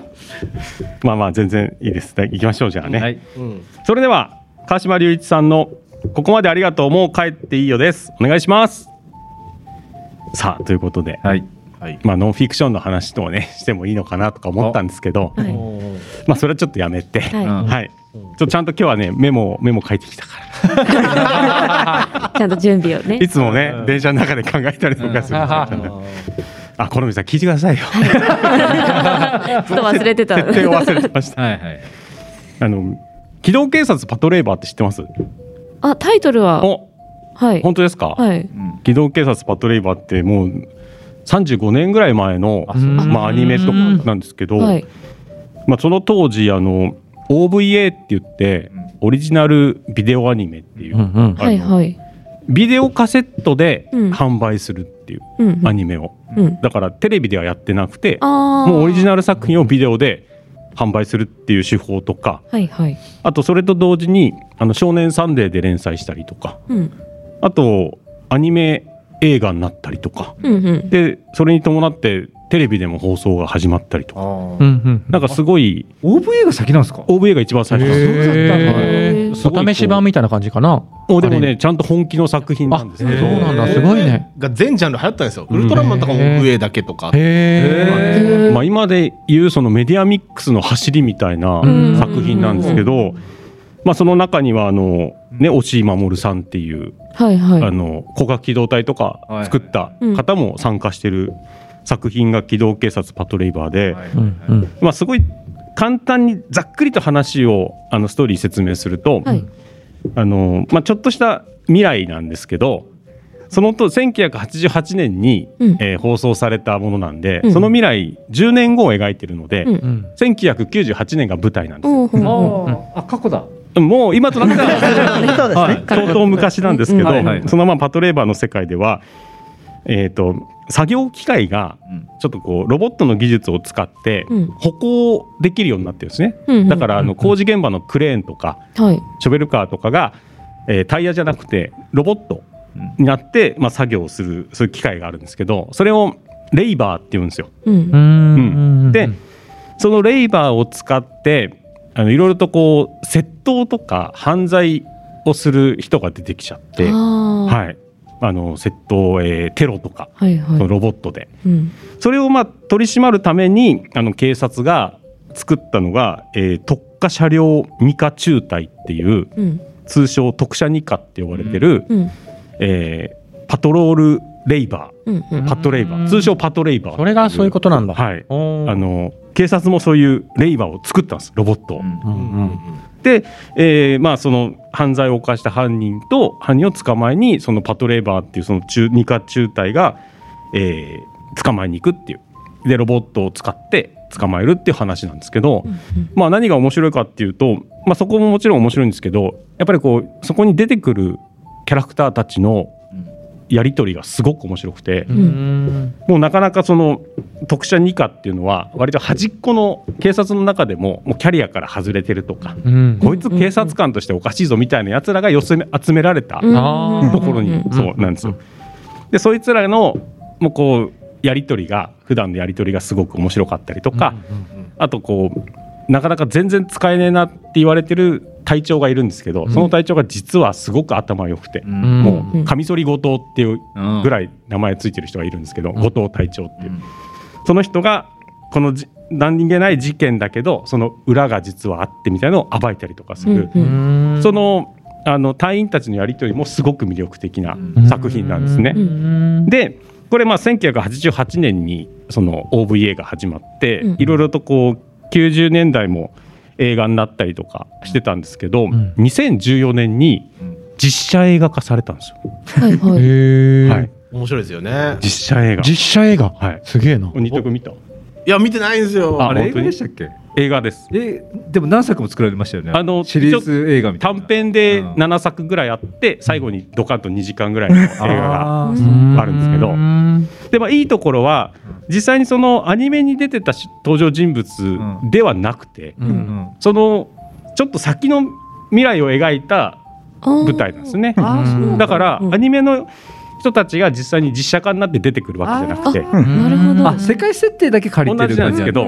まあまあ全然いいです。行きましょうじゃあね。はいうんそれでは川島隆一さんのここまでありがとう。もう帰っていいよです。お願いします。さあということで、はいはい。まあノンフィクションの話ともね してもいいのかなとか思ったんですけど、はい。まあそれはちょっとやめて、はい。うん。はい。ちょっとちゃんと今日はねメモメモ書いてきたか ちゃんと準備をね。ら。いつもね、電車の中で考えたりとかするんですよ。あ、このみさん聞いてくださいよ。ちょっと忘れてた。設定を忘れてました。はいはい。あの機動警察パトレーバーって知ってます？あタイトルは。お、はい。本当ですか？はい。うん。機動警察パトレーバーってもう35年ぐらい前のうんまあアニメとかなんですけど、はいまあその当時あの OVA って言ってオリジナルビデオアニメっていう、うんうんはいはい。ビデオカセットでうん販売するっていうアニメを、うん。だからテレビではやってなくて。もうオリジナル作品をビデオで販売するっていう手法とかはいはい。あとそれと同時に「あの少年サンデー」で連載したりとかうん。あとアニメ映画になったりとか。うんうん。でそれに伴ってテレビでも放送が始まったりとか。なんかすごい OVA が先なんですか？OVA が一番最初。お試し版みたいな感じかな。もうでもねちゃんと本気の作品なんですけどあそうなんだ。すごいね。が全ジャンル流行ったんですよ。ウルトラマンとかもへー。上だけとか。まあ、今でいうそのメディアミックスの走りみたいなうん。作品なんですけど、まあ、その中にはあの、ね、押井守さんっていう、はいはい。あの古賀機動隊とか作った方も参加してる作品が機動警察パトレイバーで、まあ、すごい簡単にざっくりと話をあのストーリー説明すると、はい。あのまあ、ちょっとした未来なんですけどそのと1988年に、うん。えー放送されたものなんで、うん。その未来10年後を描いてるので、うん。うん1998年が舞台なんですよ。あ過去だもう今となっては。相当昔なんですけど、そのままパトレーバーの世界では、えー、と作業機械がうん。ちょっとこうロボットの技術を使ってうん。歩行できるようになってるんですね。だからあの工事現場のクレーンとかはい。ショベルカーとかが、えータイヤじゃなくてロボットになって、まあ、作業をするそういう機械があるんですけどそれをレイバーって言うんですよ。でそのレイバーを使ってあのいろいろとこう窃盗とか犯罪をする人が出てきちゃって。はい、あの窃盗、えーテロとか、はいはい。ロボットでうん。それをまあ取り締まるためにあの警察が作ったのが、えー特化車両二課中隊っていううん。通称特車二課って呼ばれてる、うん。えーパトロールレイバうん。うん。ーパトレイバー。通称パトレイバー。それがそういうことなんだ。はい。あの警察もそういうレイバーを作ったんですロボットを。うんうんで、えーまあ、その犯罪を犯した犯人と犯人を捕まえにそのパトレーバーっていうその中二課中隊が、えー捕まえに行くっていう。でロボットを使って捕まえるっていう話なんですけど、まあ、何が面白いかっていうと、まあ、そこももちろん面白いんですけどやっぱりこうそこに出てくるキャラクターたちのやり取りがすごく面白くて、うん。もうなかなかその特殊二課っていうのは割と端っこの警察の中でももうキャリアから外れてるとか、うん。こいつ警察官としておかしいぞみたいなやつらが寄せ集められたところにうん。そうなんですよ。でそいつらのもうこうやり取りが普段のやり取りがすごく面白かったりとか、あとこうなかなか全然使えねえなって言われてる隊長がいるんですけど、その隊長が実はすごく頭良くて、ん。もうカミソリ後藤っていうぐいらい名前ついてる人がいるんですけど、後藤隊長っていう、その人がこのじ何気ない事件だけどその裏が実はあってみたいなのを暴いたりとかする、そのあの隊員たちのやり取りもすごく魅力的な作品なんですね。うんでこれまあ1988年にその OVA が始まってうん。いろいろとこう90年代も映画になったりとかしてたんですけど、ん2014年に実写映画化されたんですよ。はいはい。へえ、はい、面白いですよね。実写映画。実写映画、はい。すげえな二択見た？いや見てないんですよ。ああれ映本当に？画でしたっけ？映画です。えでも何作も作られましたよね。あのシリーズ映画みたいな。短編でうん。7作ぐらいあって最後にドカンと2時間ぐらいの映画があるんですけどうん。でまあいいところは実際にそのアニメに出てたし登場人物ではなくて、うん。うんそのちょっと先の未来を描いた舞台なんですね。だ。からうん。アニメの人たちが実際に実写化になって出てくるわけじゃなくて。あなるほど。あ世界設定だけ借りてる同じなんですけどう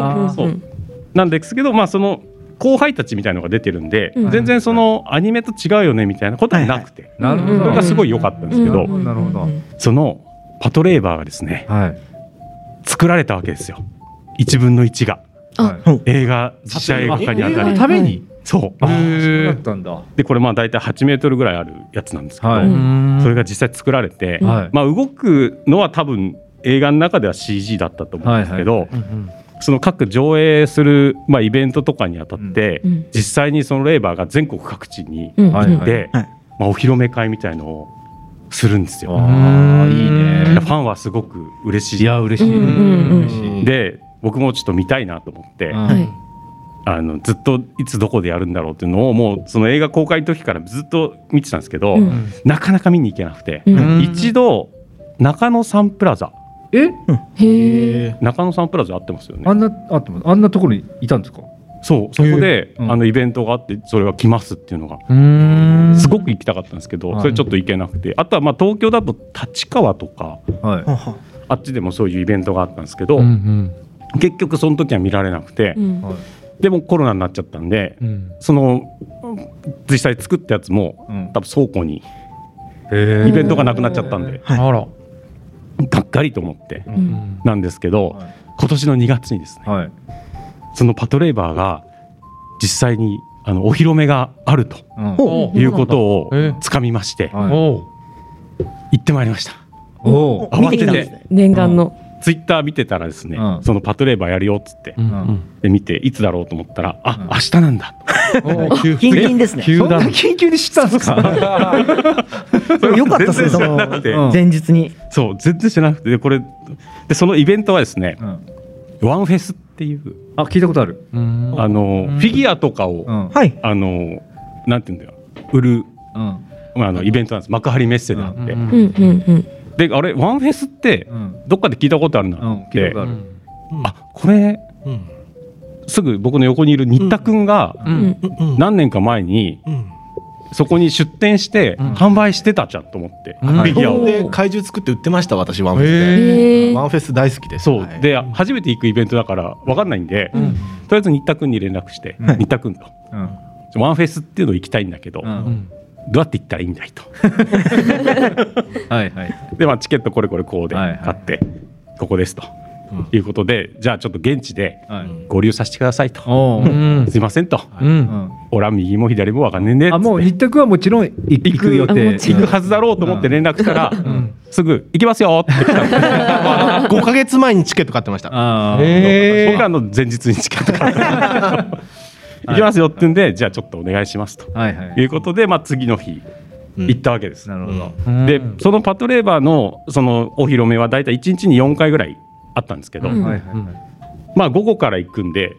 なんですけどまあその後輩たちみたいのが出てるんで、うん。全然そのアニメと違うよねみたいなことはなくて、なるほどそれがすごい良かったんですけど、うんなるほどそのパトレーバーがですねはい。作られたわけですよ。1分の1が。あ。はい。映画実写映画化にあたり。ために？そう。あそうだったんだ。でこれまあ大体8メートルぐらいあるやつなんですけど、はい。うん。それが実際作られて、はい。まあ、動くのは多分映画の中では CG だったと思うんですけど、はいうんその各上映する、まあ、イベントとかにあたって、うん。実際にそのレーバーが全国各地にうん。はいはい。で、はい。まあ、お披露目会みたいのをするんですよ。ああいいね。ファンはすごく嬉しい。いや嬉しい。うんうんうん。嬉しい。で僕もちょっと見たいなと思って、うんはい。あのずっといつどこでやるんだろうっていうのをもうその映画公開の時からずっと見てたんですけど、うん。なかなか見に行けなくて、うん。一度中野サンプラザえ？へえ。え中野サンプラザあってますよね。あんなあってもあんなところにいたんですか？そうそこで、うん。あのイベントがあってそれが来ますっていうのがうん。すごく行きたかったんですけど、はい。それちょっと行けなくて。あとはまあ東京だと立川とかはい。はは。あっちでもそういうイベントがあったんですけど、うんうん。結局その時は見られなくて、うん。はい。でもコロナになっちゃったんでうん。その実際作ったやつもうん。多分倉庫にへイベントがなくなっちゃったんで。あらがっかりと思ってうん。なんですけどはい今年の2月にですねはい。そのパトレーバーが実際にあのお披露目があるとうん。おいうことをえ？つかみまして行ってまいりました。お。お見てきたんですね。念願の。ツイッター見てたらですねうん。そのパトレーバーやるよっつってうん。で見ていつだろうと思ったらうん。あ明日なんだ。うんおキンキンですね。急だ。そんな緊急に知ったんですか？よかったですねその。前日に。そう全然知らなくて。でこれでそのイベントはですねうん。ワンフェスっていうあ聞いたことある。うんあのうん。フィギュアとかをあのなんていうんだよ。売るうん。まああのイベントなんです。幕張メッセであって、うん。うんうんうん。であれワンフェスってうん。どっかで聞いたことあるな。うんって、聞いたことあこれうん。すぐ僕の横にいる新田君がううん。んうん。何年か前にうん。そこに出店してうん。販売してたじゃんと思って、うん。フィギュアを。で怪獣作って売ってました私ワンフェスへで。ワンフェス大好きです。そう、はい。で初めて行くイベントだから分かんないんで、うん。とりあえず新田君に連絡して、はい新田君と。うん。ワンフェスっていうの行きたいんだけど、うんうんどうやって行ったらいいんだいと。はいはい。で、まあ、チケットこれこれこうではいはい。買って、ここですと。うん。いうことでじゃあちょっと現地ではい。合流させてくださいと、すいませんと、俺は右も左も分かんねえんでっつって。あもう日卓はもちろん行行く予あ定。もちろん行くはずだろうと思って連絡したら、ん。すぐ行きますよって来た。んで5か月前にチケット買ってました。僕らの前日にチケット買って 行きますよって言うんでじゃあちょっとお願いしますと。はいはい。いうことで、まあ、次の日うん。行ったわけです。なるほど。でそのパトレーバーのそのお披露目は大体1日に4回ぐらいあったんですけど、うん。はいはいまあ午後から行くんで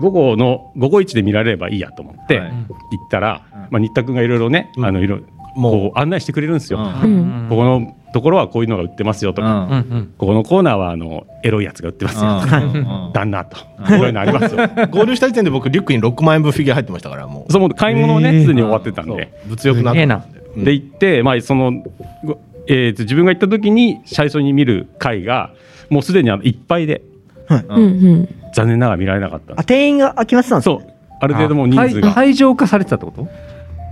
午後の午後一で見られればいいやと思ってはい。行ったら、うん。まあ、新田君がいろいろね、うん。あのいろもうこう案内してくれるんですよ。うん。うん。ここのところはこういうのが売ってますよとか、うん。うん。うん。ここのコーナーはあのエロいやつが売ってますよ。とか、うん。旦那と、そういうのありますよ。合流した時点で僕リュックに6万円分フィギュア入ってましたからもう。その買い物をねすでに終わってたんで、物欲なかったんで行って、まあそのごえーと自分が行った時に最初に見る回がもうすでにあのいっぱいでうん。うん。残念ながら見られなかった。あ定員が空きまってたんですそう。ある程度もう人はい。数が会場化されてたってこと？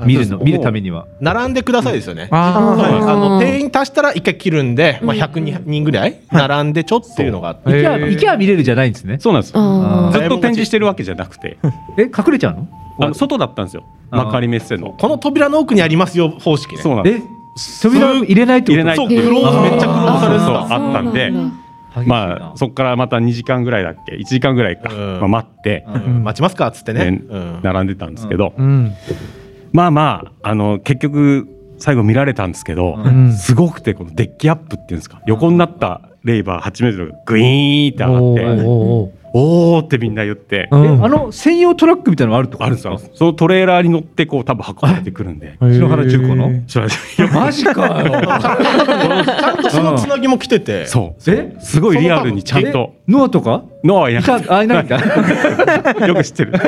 見るの見るためには。並んでくださいですよね。あはい。あの定員足したら一回切るんで、まあ、100人ぐらい並んでちょっていうのがあって、行きゃ見れるじゃないんですね。そうなんですずっと展示してるわけじゃなくて。え隠れちゃうの？あの外だったんですよ。幕張メッセの。この扉の奥にありますよ方式ね。そうなんです。え扉入れないってこと？入れないそうクローズめっちゃクローズされてそうたあったんで。まあそこからまた2時間ぐらいだっけ？1時間ぐらいか、うん。まあ、待って、うん。待ちますかっつってね。ねうん。並んでたんですけど、うんまあまああの結局最後見られたんですけど、うん。すごくてこのデッキアップっていうんですか横になったレイバー8メートルがグイーンって上がっておーおってみんな言って、うん。えあの専用トラックみたいなのがあるとあるんですよそのトレーラーに乗ってこう多分運ばれてくるんで。篠原中古の？マジかよ。ちゃんとそのつなぎも来てて、そう。え？すごいリアルにちゃんと。ノアとか？ノアはいなあいないんだ よく知ってるノ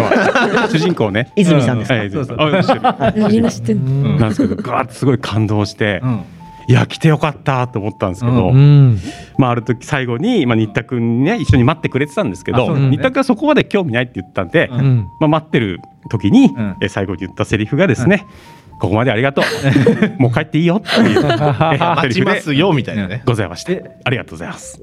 ア。主人公ね。泉さんですか？はい泉さん。あ知ってる。みんな知ってる。なんですけどガーッてすごい感動して、うんいや来てよかったと思ったんですけど、うんまあ、ある時最後に、まあ、新田君にね一緒に待ってくれてたんですけど、新田君はそこまで興味ないって言ったんで、まあ、待ってる時に、うん。え最後に言ったセリフがですね、ここまでありがとう。もう帰っていいよっていうえ 待セリフでちますよみたいなね、ございましてありがとうございます。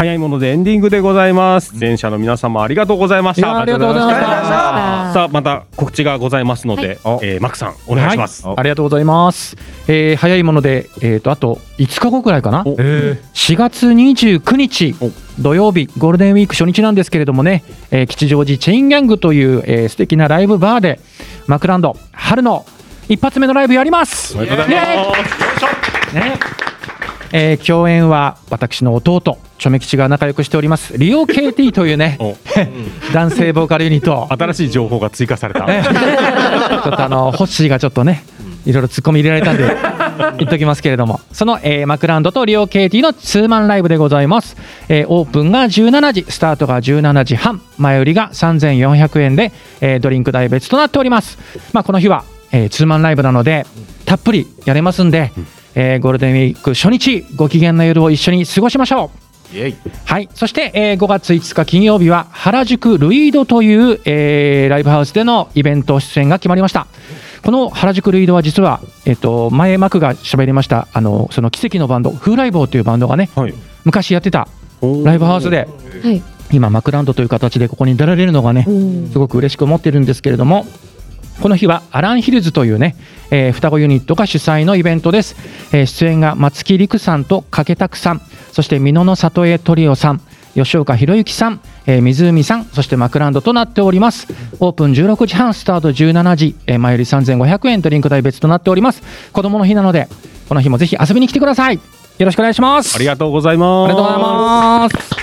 早いものでエンディングでございます。出演者の皆様ありがとうございました。ありがとうございました。さあまた告知がございますので、えーマックさんお願いします。はい。ありがとうございます。えー早いもので、えー、とあと5日後くらいかな、4月29日土曜日、ゴールデンウィーク初日なんですけれどもね、えー吉祥寺チェインギャングという、えー素敵なライブバーで、マクランド春の一発目のライブやります。おめでとうございます。ね。えー共演は私の弟、チョメ吉が仲良くしております、リオ KT というね、お。男性ボーカルユニット。新しい情報が追加された。ね ちょっとあのホッシーがちょっとねいろいろ突っ込み入れられたんで 言っときますけれども。その、えーマクランドとリオ KT のツーマンライブでございます、えーオープンが17時スタートが17時半前売りが3400円で、えードリンク代別となっております。まあこの日は、えーツーマンライブなのでたっぷりやれますんで、えーゴールデンウィーク初日ご機嫌な夜を一緒に過ごしましょうはい、そして、えー5月5日金曜日は原宿ルイードという、えーライブハウスでのイベント出演が決まりました。この原宿ルイードは実は、えっと前マクが喋りましたあのその奇跡のバンド風来坊というバンドがねはい。昔やってたライブハウスではい。今マクランドという形でここに出られるのがねすごく嬉しく思ってるんですけれどもこの日はアランヒルズというね、えー双子ユニットが主催のイベントです、えー出演が松木陸さんと掛拓さんそして美濃の里江トリオさん吉岡博之さん、えー湖さんそしてマクランドとなっております。オープン16時半スタート17時、えー前より3500円ドリンク代別となっております。子供の日なのでこの日もぜひ遊びに来てください。よろしくお願いします。ありがとうございます。ありがとうございます。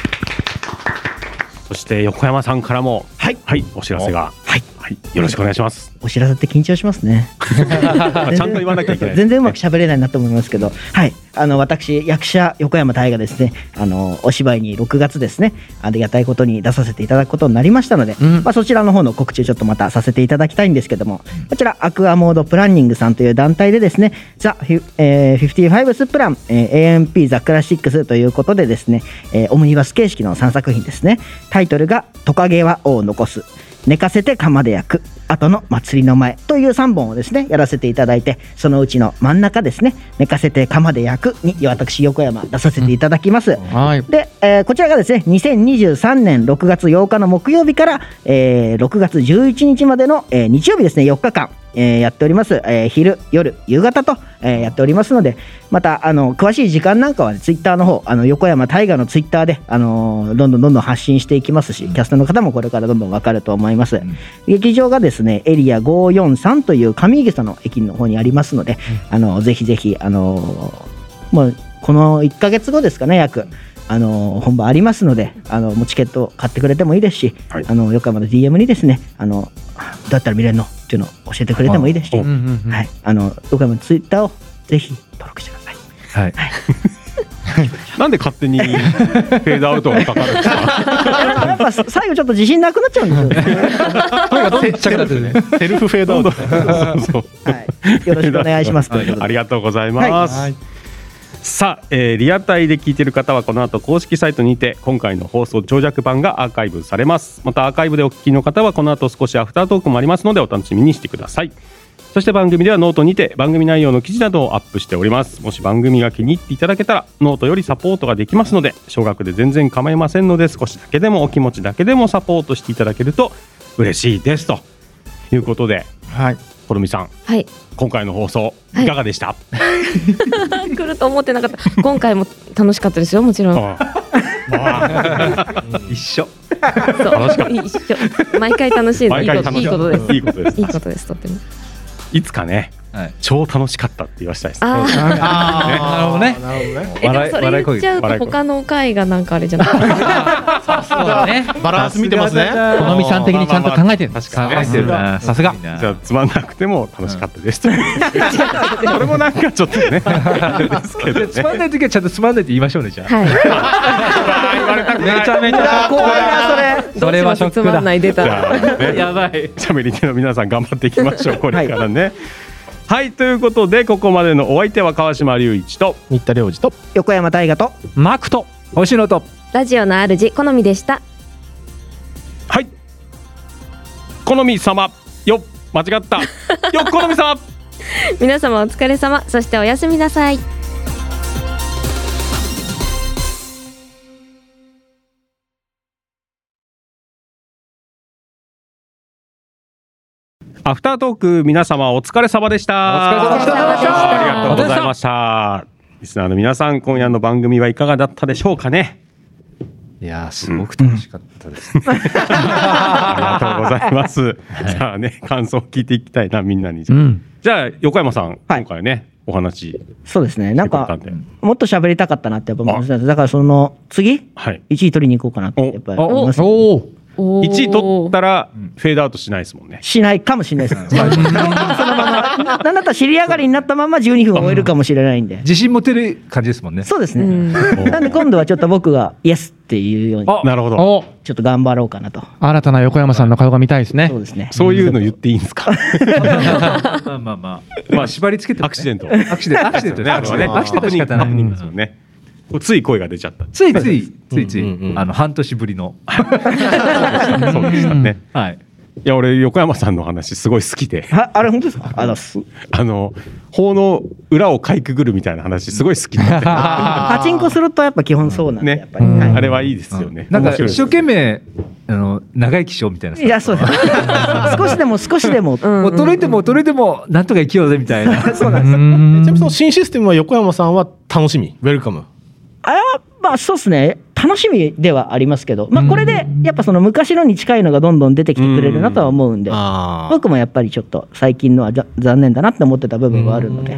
そして横山さんからも、はい。はい、お知らせが、はいはい、よろしくお願いします。お知らせって緊張しますね。ちゃんと言わなきゃいけない。全然うまく喋れないなと思いますけど、はい、あの私役者横山大がですね、あのお芝居に6月ですね、ありがたいことに出させていただくことになりましたので、うんまあそちらの方の告知をちょっとまたさせていただきたいんですけども、こちらアクアモードプランニングさんという団体でですね、ザ・フィえー、55スプラン、えー AMP ザ・クラシックスということでですね、えーオムニバス形式の3作品ですね。タイトルがトカゲは尾を残す。寝かせて釜で焼く。後の祭りの前。という3本をですねやらせていただいてそのうちの真ん中ですね寝かせて釜で焼くに私横山出させていただきます、はい。で、えーこちらがですね2023年6月8日の木曜日から、えー6月11日までの、えー日曜日ですね4日間、えーやっております、えー昼夜夕方と、えーやっておりますのでまたあの詳しい時間なんかは、ね、ツイッターの方あの横山大河のツイッターで、あのーどんどんどんどん発信していきますしキャストの方もこれからどんどん分かると思います、劇場がですねエリア543という上池の駅の方にありますので、あのぜひぜひあのーもうこの1か月後ですかね約あの本番ありますのであのもうチケット買ってくれてもいいですし、はい。あの横山の DM にですねあのどうやったら見れるのっていうのを教えてくれてもいいですし、はい、あの横山のツイッターをぜひ登録してください。はい。なんで勝手にフェードアウトがかかるんですか？やっぱ最後ちょっと自信なくなっちゃうんですよね。セルフフェードアウトはい、よろしくお願いします。ありがとうございます。はいさあ、えーリアタイで聞いている方はこの後公式サイトにて今回の放送長尺版がアーカイブされます。またアーカイブでお聞きの方はこの後少しアフタートークもありますのでお楽しみにしてください。そして番組ではノートにて番組内容の記事などをアップしております。もし番組が気に入っていただけたらノートよりサポートができますので少額で全然構いませんので少しだけでもお気持ちだけでもサポートしていただけると嬉しいです。ということではい。このみさん。はい。今回の放送はいかがでした、来ると思ってなかった。今回も楽しかったですよ。もちろん。ああ 一緒。そう楽しかった一緒。毎回楽しいの。いいこと毎回楽しいいことです。いいことですいいことです。とっても。いつかね、はい超楽しかったって言わせたいです。あ あ。なるほどねなるほどねえでも笑いそれ言っちゃ他の回がなんかあれじゃない？そうだね バランス見てますねこのみさん的にちゃんと考えてる確かに。さすがじゃあつまんなくても楽しかったですという。それもなんかちょっとね。つまんない時はちゃんとつまんないって言いましょうねじゃめちゃめちゃ怖いなそれ。それはつまんない出じゃた。やばい喋り手の皆さん頑張っていきましょう。これからね。はい、ということでここまでのお相手は川島隆一と新田良二と横山大河とマクト星野と。ラジオの主好みでした。はい。好み様よ間違ったよ好み様。皆様お疲れ様。そしておやすみなさい。アフタートーク皆様お疲れ様でした。お疲れ様でしたありがとうございました。リスナーの皆さん、今夜の番組はいかがだったでしょうかね。いやーすごく楽しかったです、ありがとうございます。じゃあね、感想を聞いていきたいな、みんなに。うん。じゃあ、横山さん、はい今回ね、お話。そうですね。なんかもっと喋りたかったなってやっぱ思いました。だからその、次、はい。1位取りに行こうかなって、やっぱり思います。おお。1位取ったら、フェードアウトしないですもんね。しないかもしれないです。そのまま、なんだったら尻上がりになったまま12分終えるかもしれないんで。自信持てる感じですもんねそうですね。うんなんで今度はちょっと僕がイエスっていうように、あなるほど。おちょっと頑張ろうかなと。新たな横山さんの顔が見たいですねそう。ですね。そういうの言っていいんですか？まあまあまあ まあ縛りつけてアクシデント。アクシデントアクシデントねあれはね、アクシデントは仕方ないハプニングですよね。つい声が出ちゃった。ついついついつい、うんうんうんあの半年ぶりの そうでしたね。はいいや、俺、横山さんの話すごい好きで、ああれ本当ですか？あのすあの、法の裏をかいくぐるみたいな話、すごい好きで。パチンコするとやっぱ基本そうなんで、ねやっぱり。うんはいあれはいいですよね。なんか面白い一生懸命あの長生きしようみたいなさいや、そうです。少しでも少しでも。もう衰えても衰えてもなんとか生きようぜみたいなそうなんです。ちなみにその新システムは横山さんは楽しみ、ウェルカム。あれは、まあそうですね。楽しみではありますけど、まあこれで、やっぱその昔のに近いのがどんどん出てきてくれるなとは思うんで、あ僕もやっぱりちょっと最近のはざ残念だなって思ってた部分はあるので、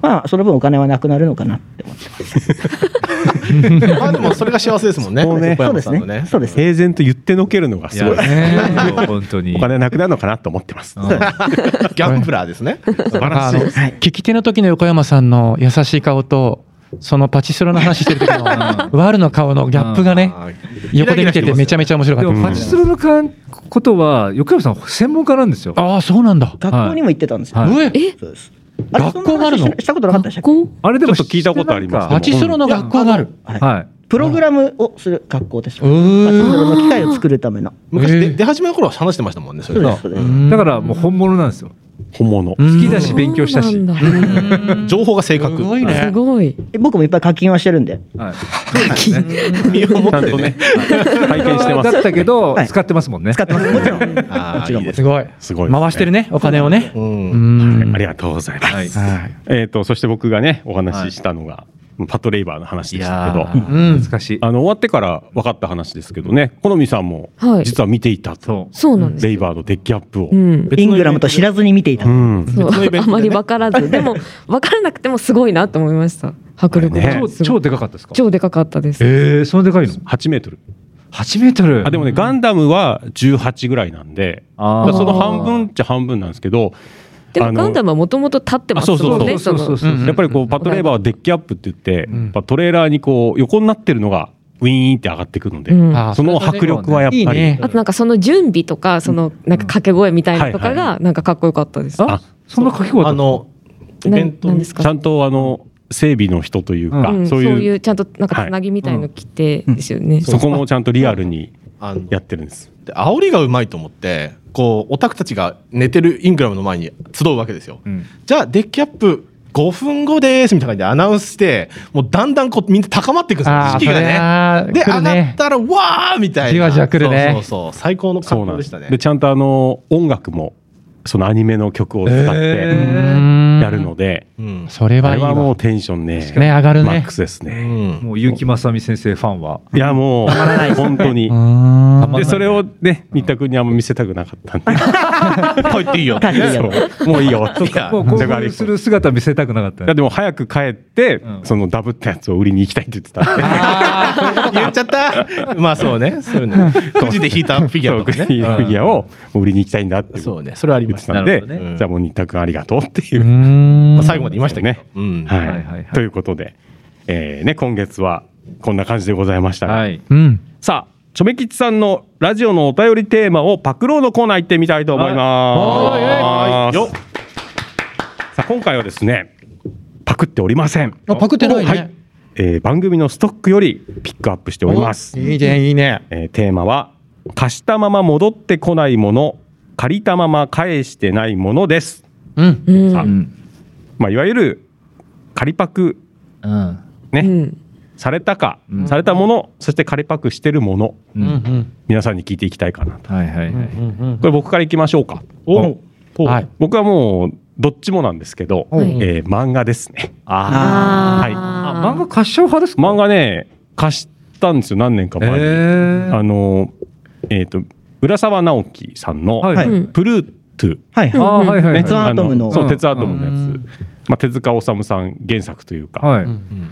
まあその分お金はなくなるのかなって思ってます。まあでもそれが幸せですもんね。そうね横そうですね山さんのね。。そうです。平然と言ってのけるのがすごい。ね本当にお金なくなるのかなと思ってます。うんギャンブラーですね。素晴らしい。はい。聞き手の時の横山さんの優しい顔と、そのパチスロの話してる時の ワールの顔のギャップがね、横で見ててめちゃめちゃ面白かでった。もパチスロのかんことは横山さん専門家なんですよ。ああ、そうなんだ。学校にも行ってたんですよ。はい。上そうです。あれ学校があるのししたことなかったでしたっけ？こあれでもちょっと聞いたことあります。パチスロの学校がある。はい。はい。プログラムをする学校です。パチスロの機械を作るための。昔出始めの頃は話してましたもんね。それ。だからもう本物なんですよ本物。好好きだし勉強したし情報が正確。すごいねす。ごい。僕もいっぱい課金はしてるんで。はい身をもってねちゃんとね。体験してます。だったけどはい使ってますもんね使ってます。もちろん。もちろんすすごい。すごい回してるね、お金をね。ありがとうございます。えっと、そして僕がね、お話ししたのが、パトレイバーの話いでしたけどや、ーうん懐かしいあの、終わってから分かった話ですけどね、好みさんもはい実は見ていたと。そうそうなんです。レイバーのデッキアップを。うん。イングラムと知らずに見ていた。うん。そうあまり分からず、でも分からなくてもすごいなと思いました。迫力がね超でかかったですか？超でかかったです。えーそんなでかいの？8メートル。8メートルあ、でもね、ガンダムは18ぐらいなんで、その半分っちゃ半分なんですけど、でもガンダムはもともと立ってますもんね。やっぱりこう、パトレーバーはデッキアップって言って、んやっぱトレーラーにこう、横になってるのが、ウィーンって上がってくるので、うん。その迫力はやっぱり、いいね。あとなんかその準備とか、そのなんか掛け声みたいなのとかがなんかかっこよかったです。あそんな書き込あの、イなベントなんですか？ちゃんとあの、整備の人というか、うん、そそうういう、いうちゃんとなんかつなぎみたいの着てですよね。そこもちゃんとリアルにあのやってるんです。で煽りがうまいと思ってこうオタクたちが寝てるイングラムの前に集うわけですよ、うん。じゃあデッキアップ5分後ですみたいな感じでアナウンスしてもうだんだんこうみんな高まっていくんですよ。あー士気がね。で上がったらわーみたいな。じわじわ来るね。そうそうそう。最高の格好ですしたね。でちゃんとあの音楽もそのアニメの曲を使ってうんやるので、うん。それはいいもうテンションねね上がるね。マックスですうね、ん。もう結城正美先生ファンは。いやもう本当に。うん。でそれをね新田君にあんま見せたくなかったんで。帰っていいよ。帰っていいよそう。もういいよっていやもう興奮する姿見せたくなかったいやでも早く帰って、うん。そのダブったやつを売りに行きたいって言ってたんで。言っちゃった。まあそうね。そうねくじで引いたフィギュアとかそうフねィギュアを売りに行きたいんだってそうね。それはあり言ましてたったんで、ね。じゃあもう新田君ありがとうっていう。う、ん。まあ最後まで言いましたねうん。はいはいはい。はい。ということで、えーね、今月はこんな感じでございました。が、はい。うん。さあチョメ吉さんのラジオのお便りテーマをパクローのコーナー行ってみたいと思います。よっさあ今回はですねパクっておりません。あパクってないね。はい。えー番組のストックよりピックアップしております。いいねいいね。えーテーマは貸したまま戻ってこないもの借りたまま返してないものです。うん。うん。さあうん。まあいわゆる仮パクうん。ね、うん。されたか、うん。されたものそして仮パクしてるもの。ううん。ん皆さんに聞いていきたいかなと。はいはいはい。うんこれ僕からいきましょうか。おはい。僕はもうどっちもなんですけど、はい。えー漫画ですね。あはい。あ漫画合唱派ですか？漫画ね貸したんですよ何年か前に。へー。あのえっ、と浦沢直樹さんの、はい。はい。うんプルート。ゥはいはいはい。ね、鉄アトムのあそう、うん鉄アトムのやつ、うん。まあ、手塚治虫さん原作というか、はい。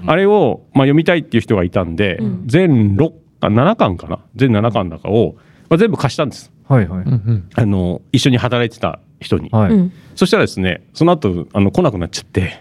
あれを、まあ、読みたいっていう人がいたんで、うん。全6巻7巻かな？全7巻の中を、まあ、全部貸したんです。はいはい。あの一緒に働いてた人に、はい。うん。そしたらですねその後あの来なくなっちゃって、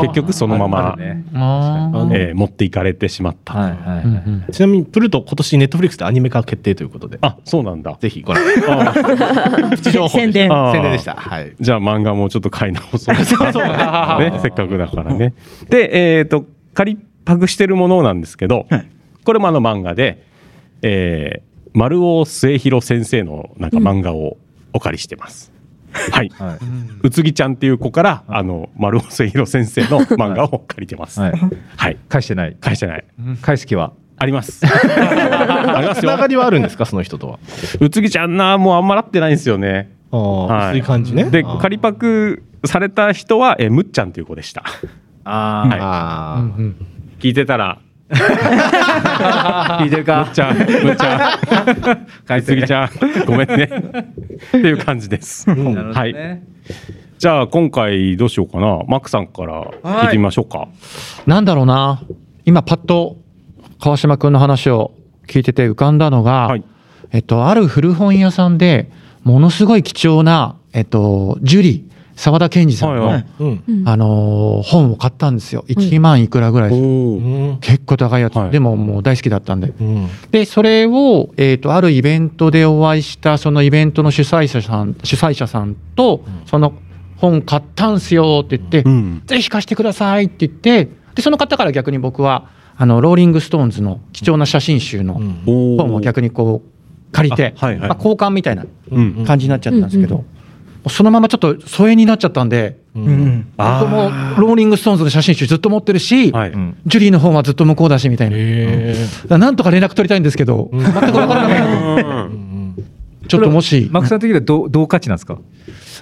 結局そのままね。えー持っていかれてしまった、はいはい。うんうん。ちなみにプルト今年ネットフリックスでアニメ化決定ということで。あそうなんだ。ぜひご覧。宣伝。宣伝でした。はい。じゃあ漫画もちょっと買い直そう。ね、せっかくだからね。で、えっ、と、仮パクしてるものなんですけど、はい。これもあの漫画で、えー、丸尾末広先生のなんか漫画をお借りしてます。はい。はい、うつぎちゃんっていう子から、あの、丸尾末広先生の漫画を借りてます。はい、はい。返してない返してない。返す気は？あります。つなが。りはあるんですかその人とは？うつぎちゃんな、もうあんまらってないんですよね。ああ、薄い感じねで、仮パクされた人は、えーむっちゃんという子でした。あはいあー、うんうん聞いてたら、聞いてるむかっちゃん、むっちゃん、買いすぎちゃん、ごめんね。っていう感じです。はい。ねじゃあ今回どうしようかな。マックさんから聞いてみましょうか。なんだろうな今パッと川島君の話を聞いてて浮かんだのが、はいえっと、ある古本屋さんでものすごい貴重な、えっと、ジュリー沢田研二さんの、はいはい。うん。あのー本を買ったんですよ。1万いくらぐらい。結構高いやつ、はい。でももう大好きだったんで。うん。でそれを、えー、とあるイベントでお会いしたそのイベントの主催者さん主催者さんと、その本買ったんすよって言って、うん。ぜひ貸してくださいって言ってでその方から逆に僕はあのローリング・ストーンズの貴重な写真集の本を逆にこう借りて、あはいはい。まあ、交換みたいなうん。感じになっちゃったんですけど、うんもうそのままちょっと疎遠になっちゃったんで、ううん。僕もローリング・ストーンズの写真集ずっと持ってるし、はい。うん。ジュリーの本はずっと向こうだしみたいな。へだからなんとか連絡取りたいんですけど、全く分からなかっちょっともし、マックさん的にはどう同価値なんですか？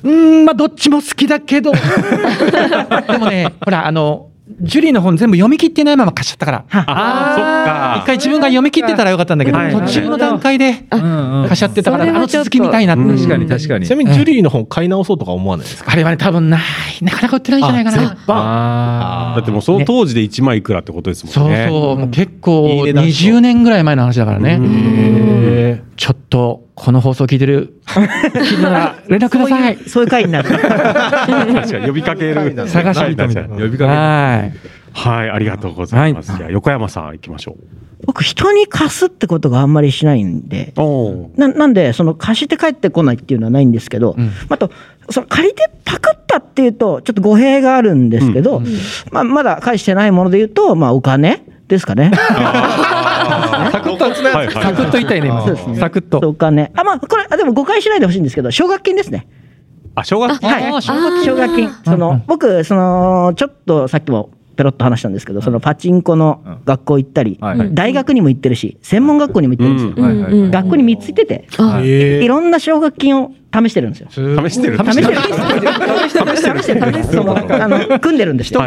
うーん、まあ、どっちも好きだけど、でもね、ほら、あの、ジュリーの本全部読み切ってないまま貸しちゃったから、あ、そっか。一回自分が読み切ってたらよかったんだけど、はい途中の段階で貸しちゃってたから、あの続きみたいなって。うん。確かに確かに。ちなみにジュリーの本買い直そうとか思わないですか？あれはね、多分ない、なかなか売ってないんじゃないかな。あだってもうその当時で1枚いくらってことですもそうんね。そう、もう結構いい値段しそう。20年ぐらい前の話だからね。へちょっと、この放送聞いてる、聞いてたら連絡ください。そういう回になる。確かに呼びかける。探し人みたいなはい呼びかはい。はい、ありがとうございます。じゃあ横山さん行きましょ僕、人に貸すってことがあんまりしないんで。ななんで、その貸して帰ってこないっていうのはないんですけど、うんあと、その借りてパクったっていうと、ちょっと語弊があるんですけど、まあ、まだ返してないもので言うと、まあ、お金ですかね。サクッと、はいサクッと言いたいね、今。そうですね。サクッと。お金。あ、まあ、これ、あでも誤解しないでほしいんですけど、奨学金ですね。あ、奨学金。はい。奨学金。奨学金。その、僕、その、ちょっとさっきもペロッと話したんですけど、そのパチンコの学校行ったり、大学にも行ってるし、専門学校にも行ってるんですよ。学校に3つ行ってて、いろんな奨学金を試してるんですよ。試してる。試してる。試してる。そのあの組んでるんですよ。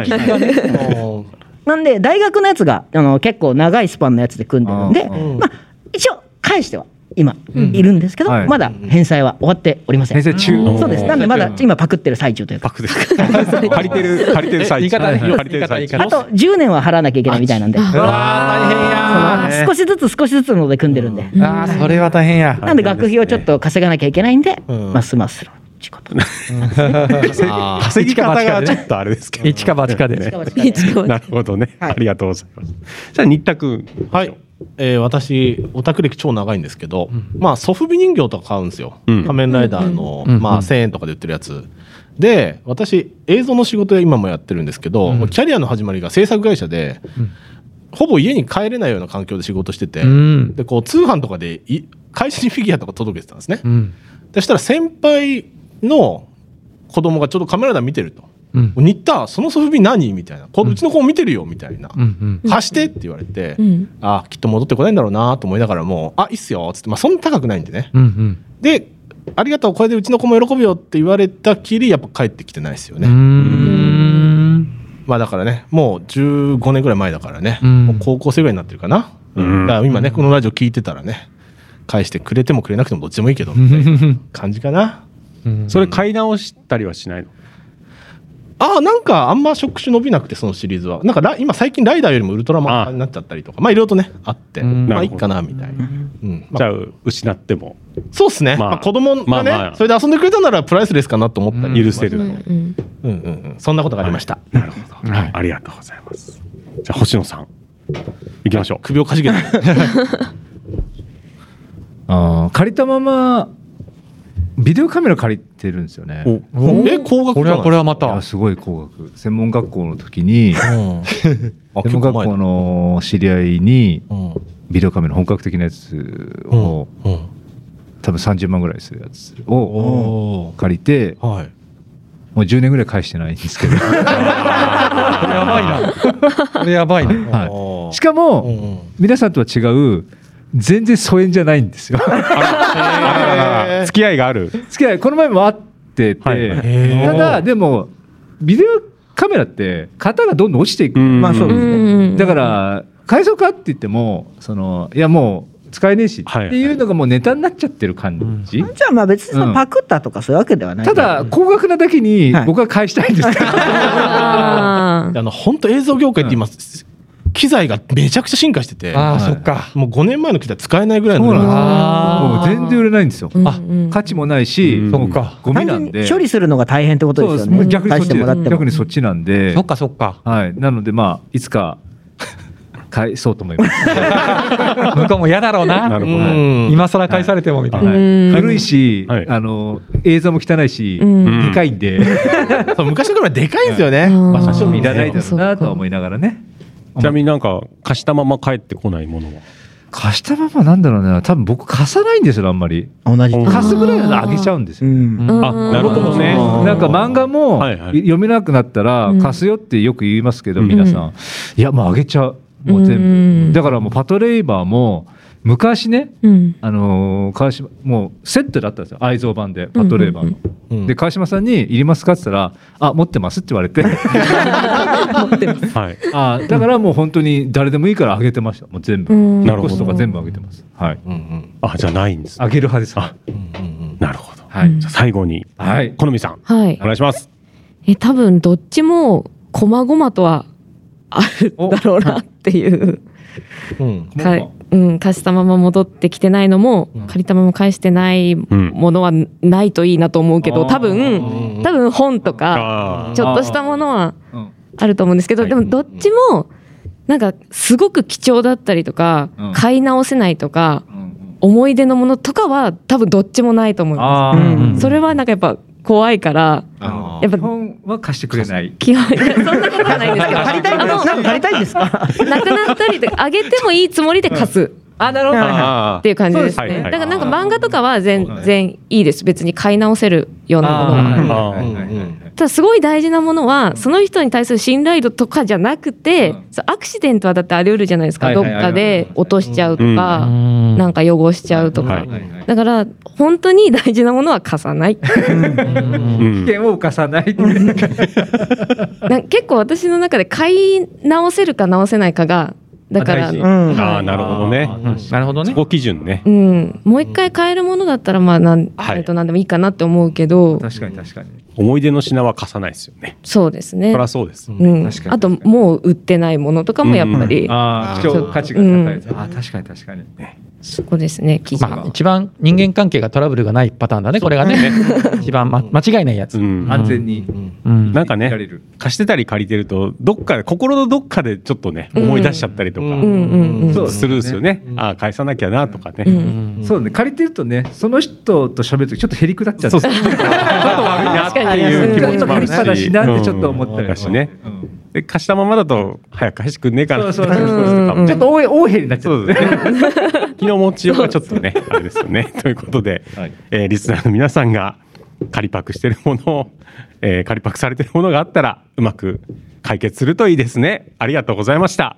はいなんで大学のやつがあの結構長いスパンのやつで組んでるんで、うん。まあ一応返しては今いるんですけど、はい。まだ返済は終わっておりません。先生中。うん。そうです。なんでまだ今パクってる最中というか。パクです。借りてる、借りてる最中。言い方ね借りてる最中。あと10年は払わなきゃいけないみたいなんで、その少しずつ少しずつので組んでるんで、ああ、それは大変や。なんで学費をちょっと稼がなきゃいけないんで、うん。ますまする仕事。稼ぎ方がちょっとあれですけど。一か八かで。一かなるほどね。はいありがとうございます。じゃあ、新田君。はい。えー私、オタク歴超長いんですけど、まあ、ソフビ人形とか買うんですよ。うん仮面ライダーの、うんまあ、1000円とかで売ってるやつ。で、私、映像の仕事で今もやってるんですけど、うんキャリアの始まりが制作会社で、ほぼ家に帰れないような環境で仕事してて、うん。で、こう、通販とかでい、会社にフィギュアとか届けてたんですね。うん。そしたら先輩の子供がちょっとカメラライダー見てると。うん。新田、そのソフビ何？みたいな。こううちの子も見てるよ、みたいな。うん。貸してって言われて、うんあきっと戻ってこないんだろうなと思いながらも、あいいっすよっつって、まあ、そんな高くないんでね。うん。で、ありがとうこれでうちの子も喜ぶよって言われたきりやっぱ帰ってきてないですよね、まあだからねもう15年ぐらい前だからね、うんもう高校生ぐらいになってるかな、うんだから今ねこのラジオ聞いてたらね返してくれてもくれなくてもどっちでもいいけどみたいな感じかなそれ買い直したりはしないの？ああなんかあんま触手伸びなくてそのシリーズは。なんかラ今最近ライダーよりもウルトラマンになっちゃったりとか。まあいろいろとねあって。うん。まあいいかなみたいな、うん。まあ、じゃあ失っても。そうっすね、まあ。まあ、子供がね、まあまあ。それで遊んでくれたならプライスレスかなと思ったり。許せる、うんう。んうんうんうん。そんなことがありました、なるほど、はい。ありがとうございます。じゃあ星野さん。行きましょう。首をかしげて。あー借りたままビデオカメラ借りてるんですよね。え高額これはこれはまいたやすごい高額。専門学校の時に。うん。あ専門学校の知り合いにうんビデオカメラ本格的なやつを、うん。多分30万ぐらいするやつをお借りてーはい。もう10年ぐらい返してないんですけど、これやばいな。これやばいな。はい、しかかも、皆さんとは違う全然疎遠じゃないんですよ。あ付き合いがある？付き合いこの前も会ってて、はい。はいただでもビデオカメラって型がどんどん落ちていく、うん。まあそうですね。だから返そうかって言ってもそのいやもう使えねえしはい。っていうのがもうネタになっちゃってる感じ、じゃあまあ別にそのパクったとかそういうわけではない。ただ高額なだけにはい。僕は返したいんです。けど、あ あの本当映像業界って今、機材がめちゃくちゃ進化しててああ、はい。そっか。もう5年前の機材使えないぐらいのそうなんです全然売れないんですよ、あ価値もないし、そっか。ゴミなんで。に処理するのが大変ってことですよね。逆にそっち逆にそっちなんで、そっかそっか。はい、なのでまあいつか返そうと思います、向こうも嫌だろうな。なるほど。うん。今更返されてもみたいな、古い。し、はい。あの映像も汚いし、うん。でかいんで、そう昔のカメラでかいんですよね。うん。場所いらないだろうなとは思いながらねちなみになんか貸したまま帰ってこないものは？貸したままなんだろうな多分僕貸さないんですよあんまり。同じ。うん貸すぐらいならあげちゃうんですうよ、ん。うん。あなるほどね。なんか漫画も読めなくなったらうん。貸すよってよく言いますけど、うん。皆さん。いやもうあげちゃう。もう全部、うん。だからもうパトレイバーも昔ねうん。あのー川島もうセットだったんですよ。愛蔵版でパトレーバーの。うん。で川島さんに「いりますか?」って言ったら「あ持ってます」って言われて。はい。あだからもう本当に誰でもいいからあげてました。もう全部、うん。なるほどコスとか全部あげてます。はい。うんうん。あじゃあないんですね。あげる派です。あうんうんなるほど。はい、じゃあ最後にはい。好みさん。はい。お願いします。え多分どっちも細々とはあるだろうなっていううん。かうん、貸したまま戻ってきてないのも、うん。借りたまま返してないものはないといいなと思うけど、うん多分多分本とかあちょっとしたものはうん。あると思うんですけど、はい。でもどっちもなんかすごく貴重だったりとか、うん。買い直せないとか思い出のものとかは多分どっちもないと思います。うん。それはなんかやっぱ怖いからあやっぱ基本は貸してくれない基本そんなことはないんですけど借りたいんです。なんか？借りたいんですか？なくなったりとかあげてもいいつもりで貸す。あなるほど。あっていう感じですね。だからなんか漫画とかは全然いいです。別に買い直せるようなものは。ただすごい大事なものはその人に対する信頼度とかじゃなくて、うん。そうアクシデントはだってあり得るじゃないですか。どっはいはい。はいかで落としちゃうとうん。か、うん。なんか汚しちゃうとか。はいだから本当に大事なものは貸さない。うん。危険を犯さない なん結構私の中で買い直せるか直せないかがだからうん。ああなるほどね。なるほどね。そこ基準ね。うん、もう一回買えるものだったらまあなん、はい。えっと何でもいいかなって思うけど。確かに確かに。思い出の品は貸さないですよね。そうですね。そりゃそうですうん、確かにあともう売ってないものとかもやっぱり、ああ貴重価値が高いあー確かに確かにそこですね基準まあ、一番人間関係がトラブルがないパターンだねこれがね。一番、ま、間違いないやつ、うん。安全に。うん。なんかね貸してたり借りてるとどっかで心のどっかでちょっとね思い出しちゃったりとかするんですよね。ああ返さなきゃなとかね。うんそうね。借りてるとねその人と喋るときちょっとへりくだっちゃってそうそう。ちょっと悪いなっていう気持ちもあるし。ちょっと借りっぱなしなってちょっと思ったりうんだしね。うんで貸したままだと早く返してくんねえかな。ちょっと大大へりになっちゃそうね。気の持ちようがちょっとねあれですよね。ということで、はい。えーリスナーの皆さんが仮パクしてるものを、えー仮パクされてるものがあったらうまく解決するといいですね。ありがとうございました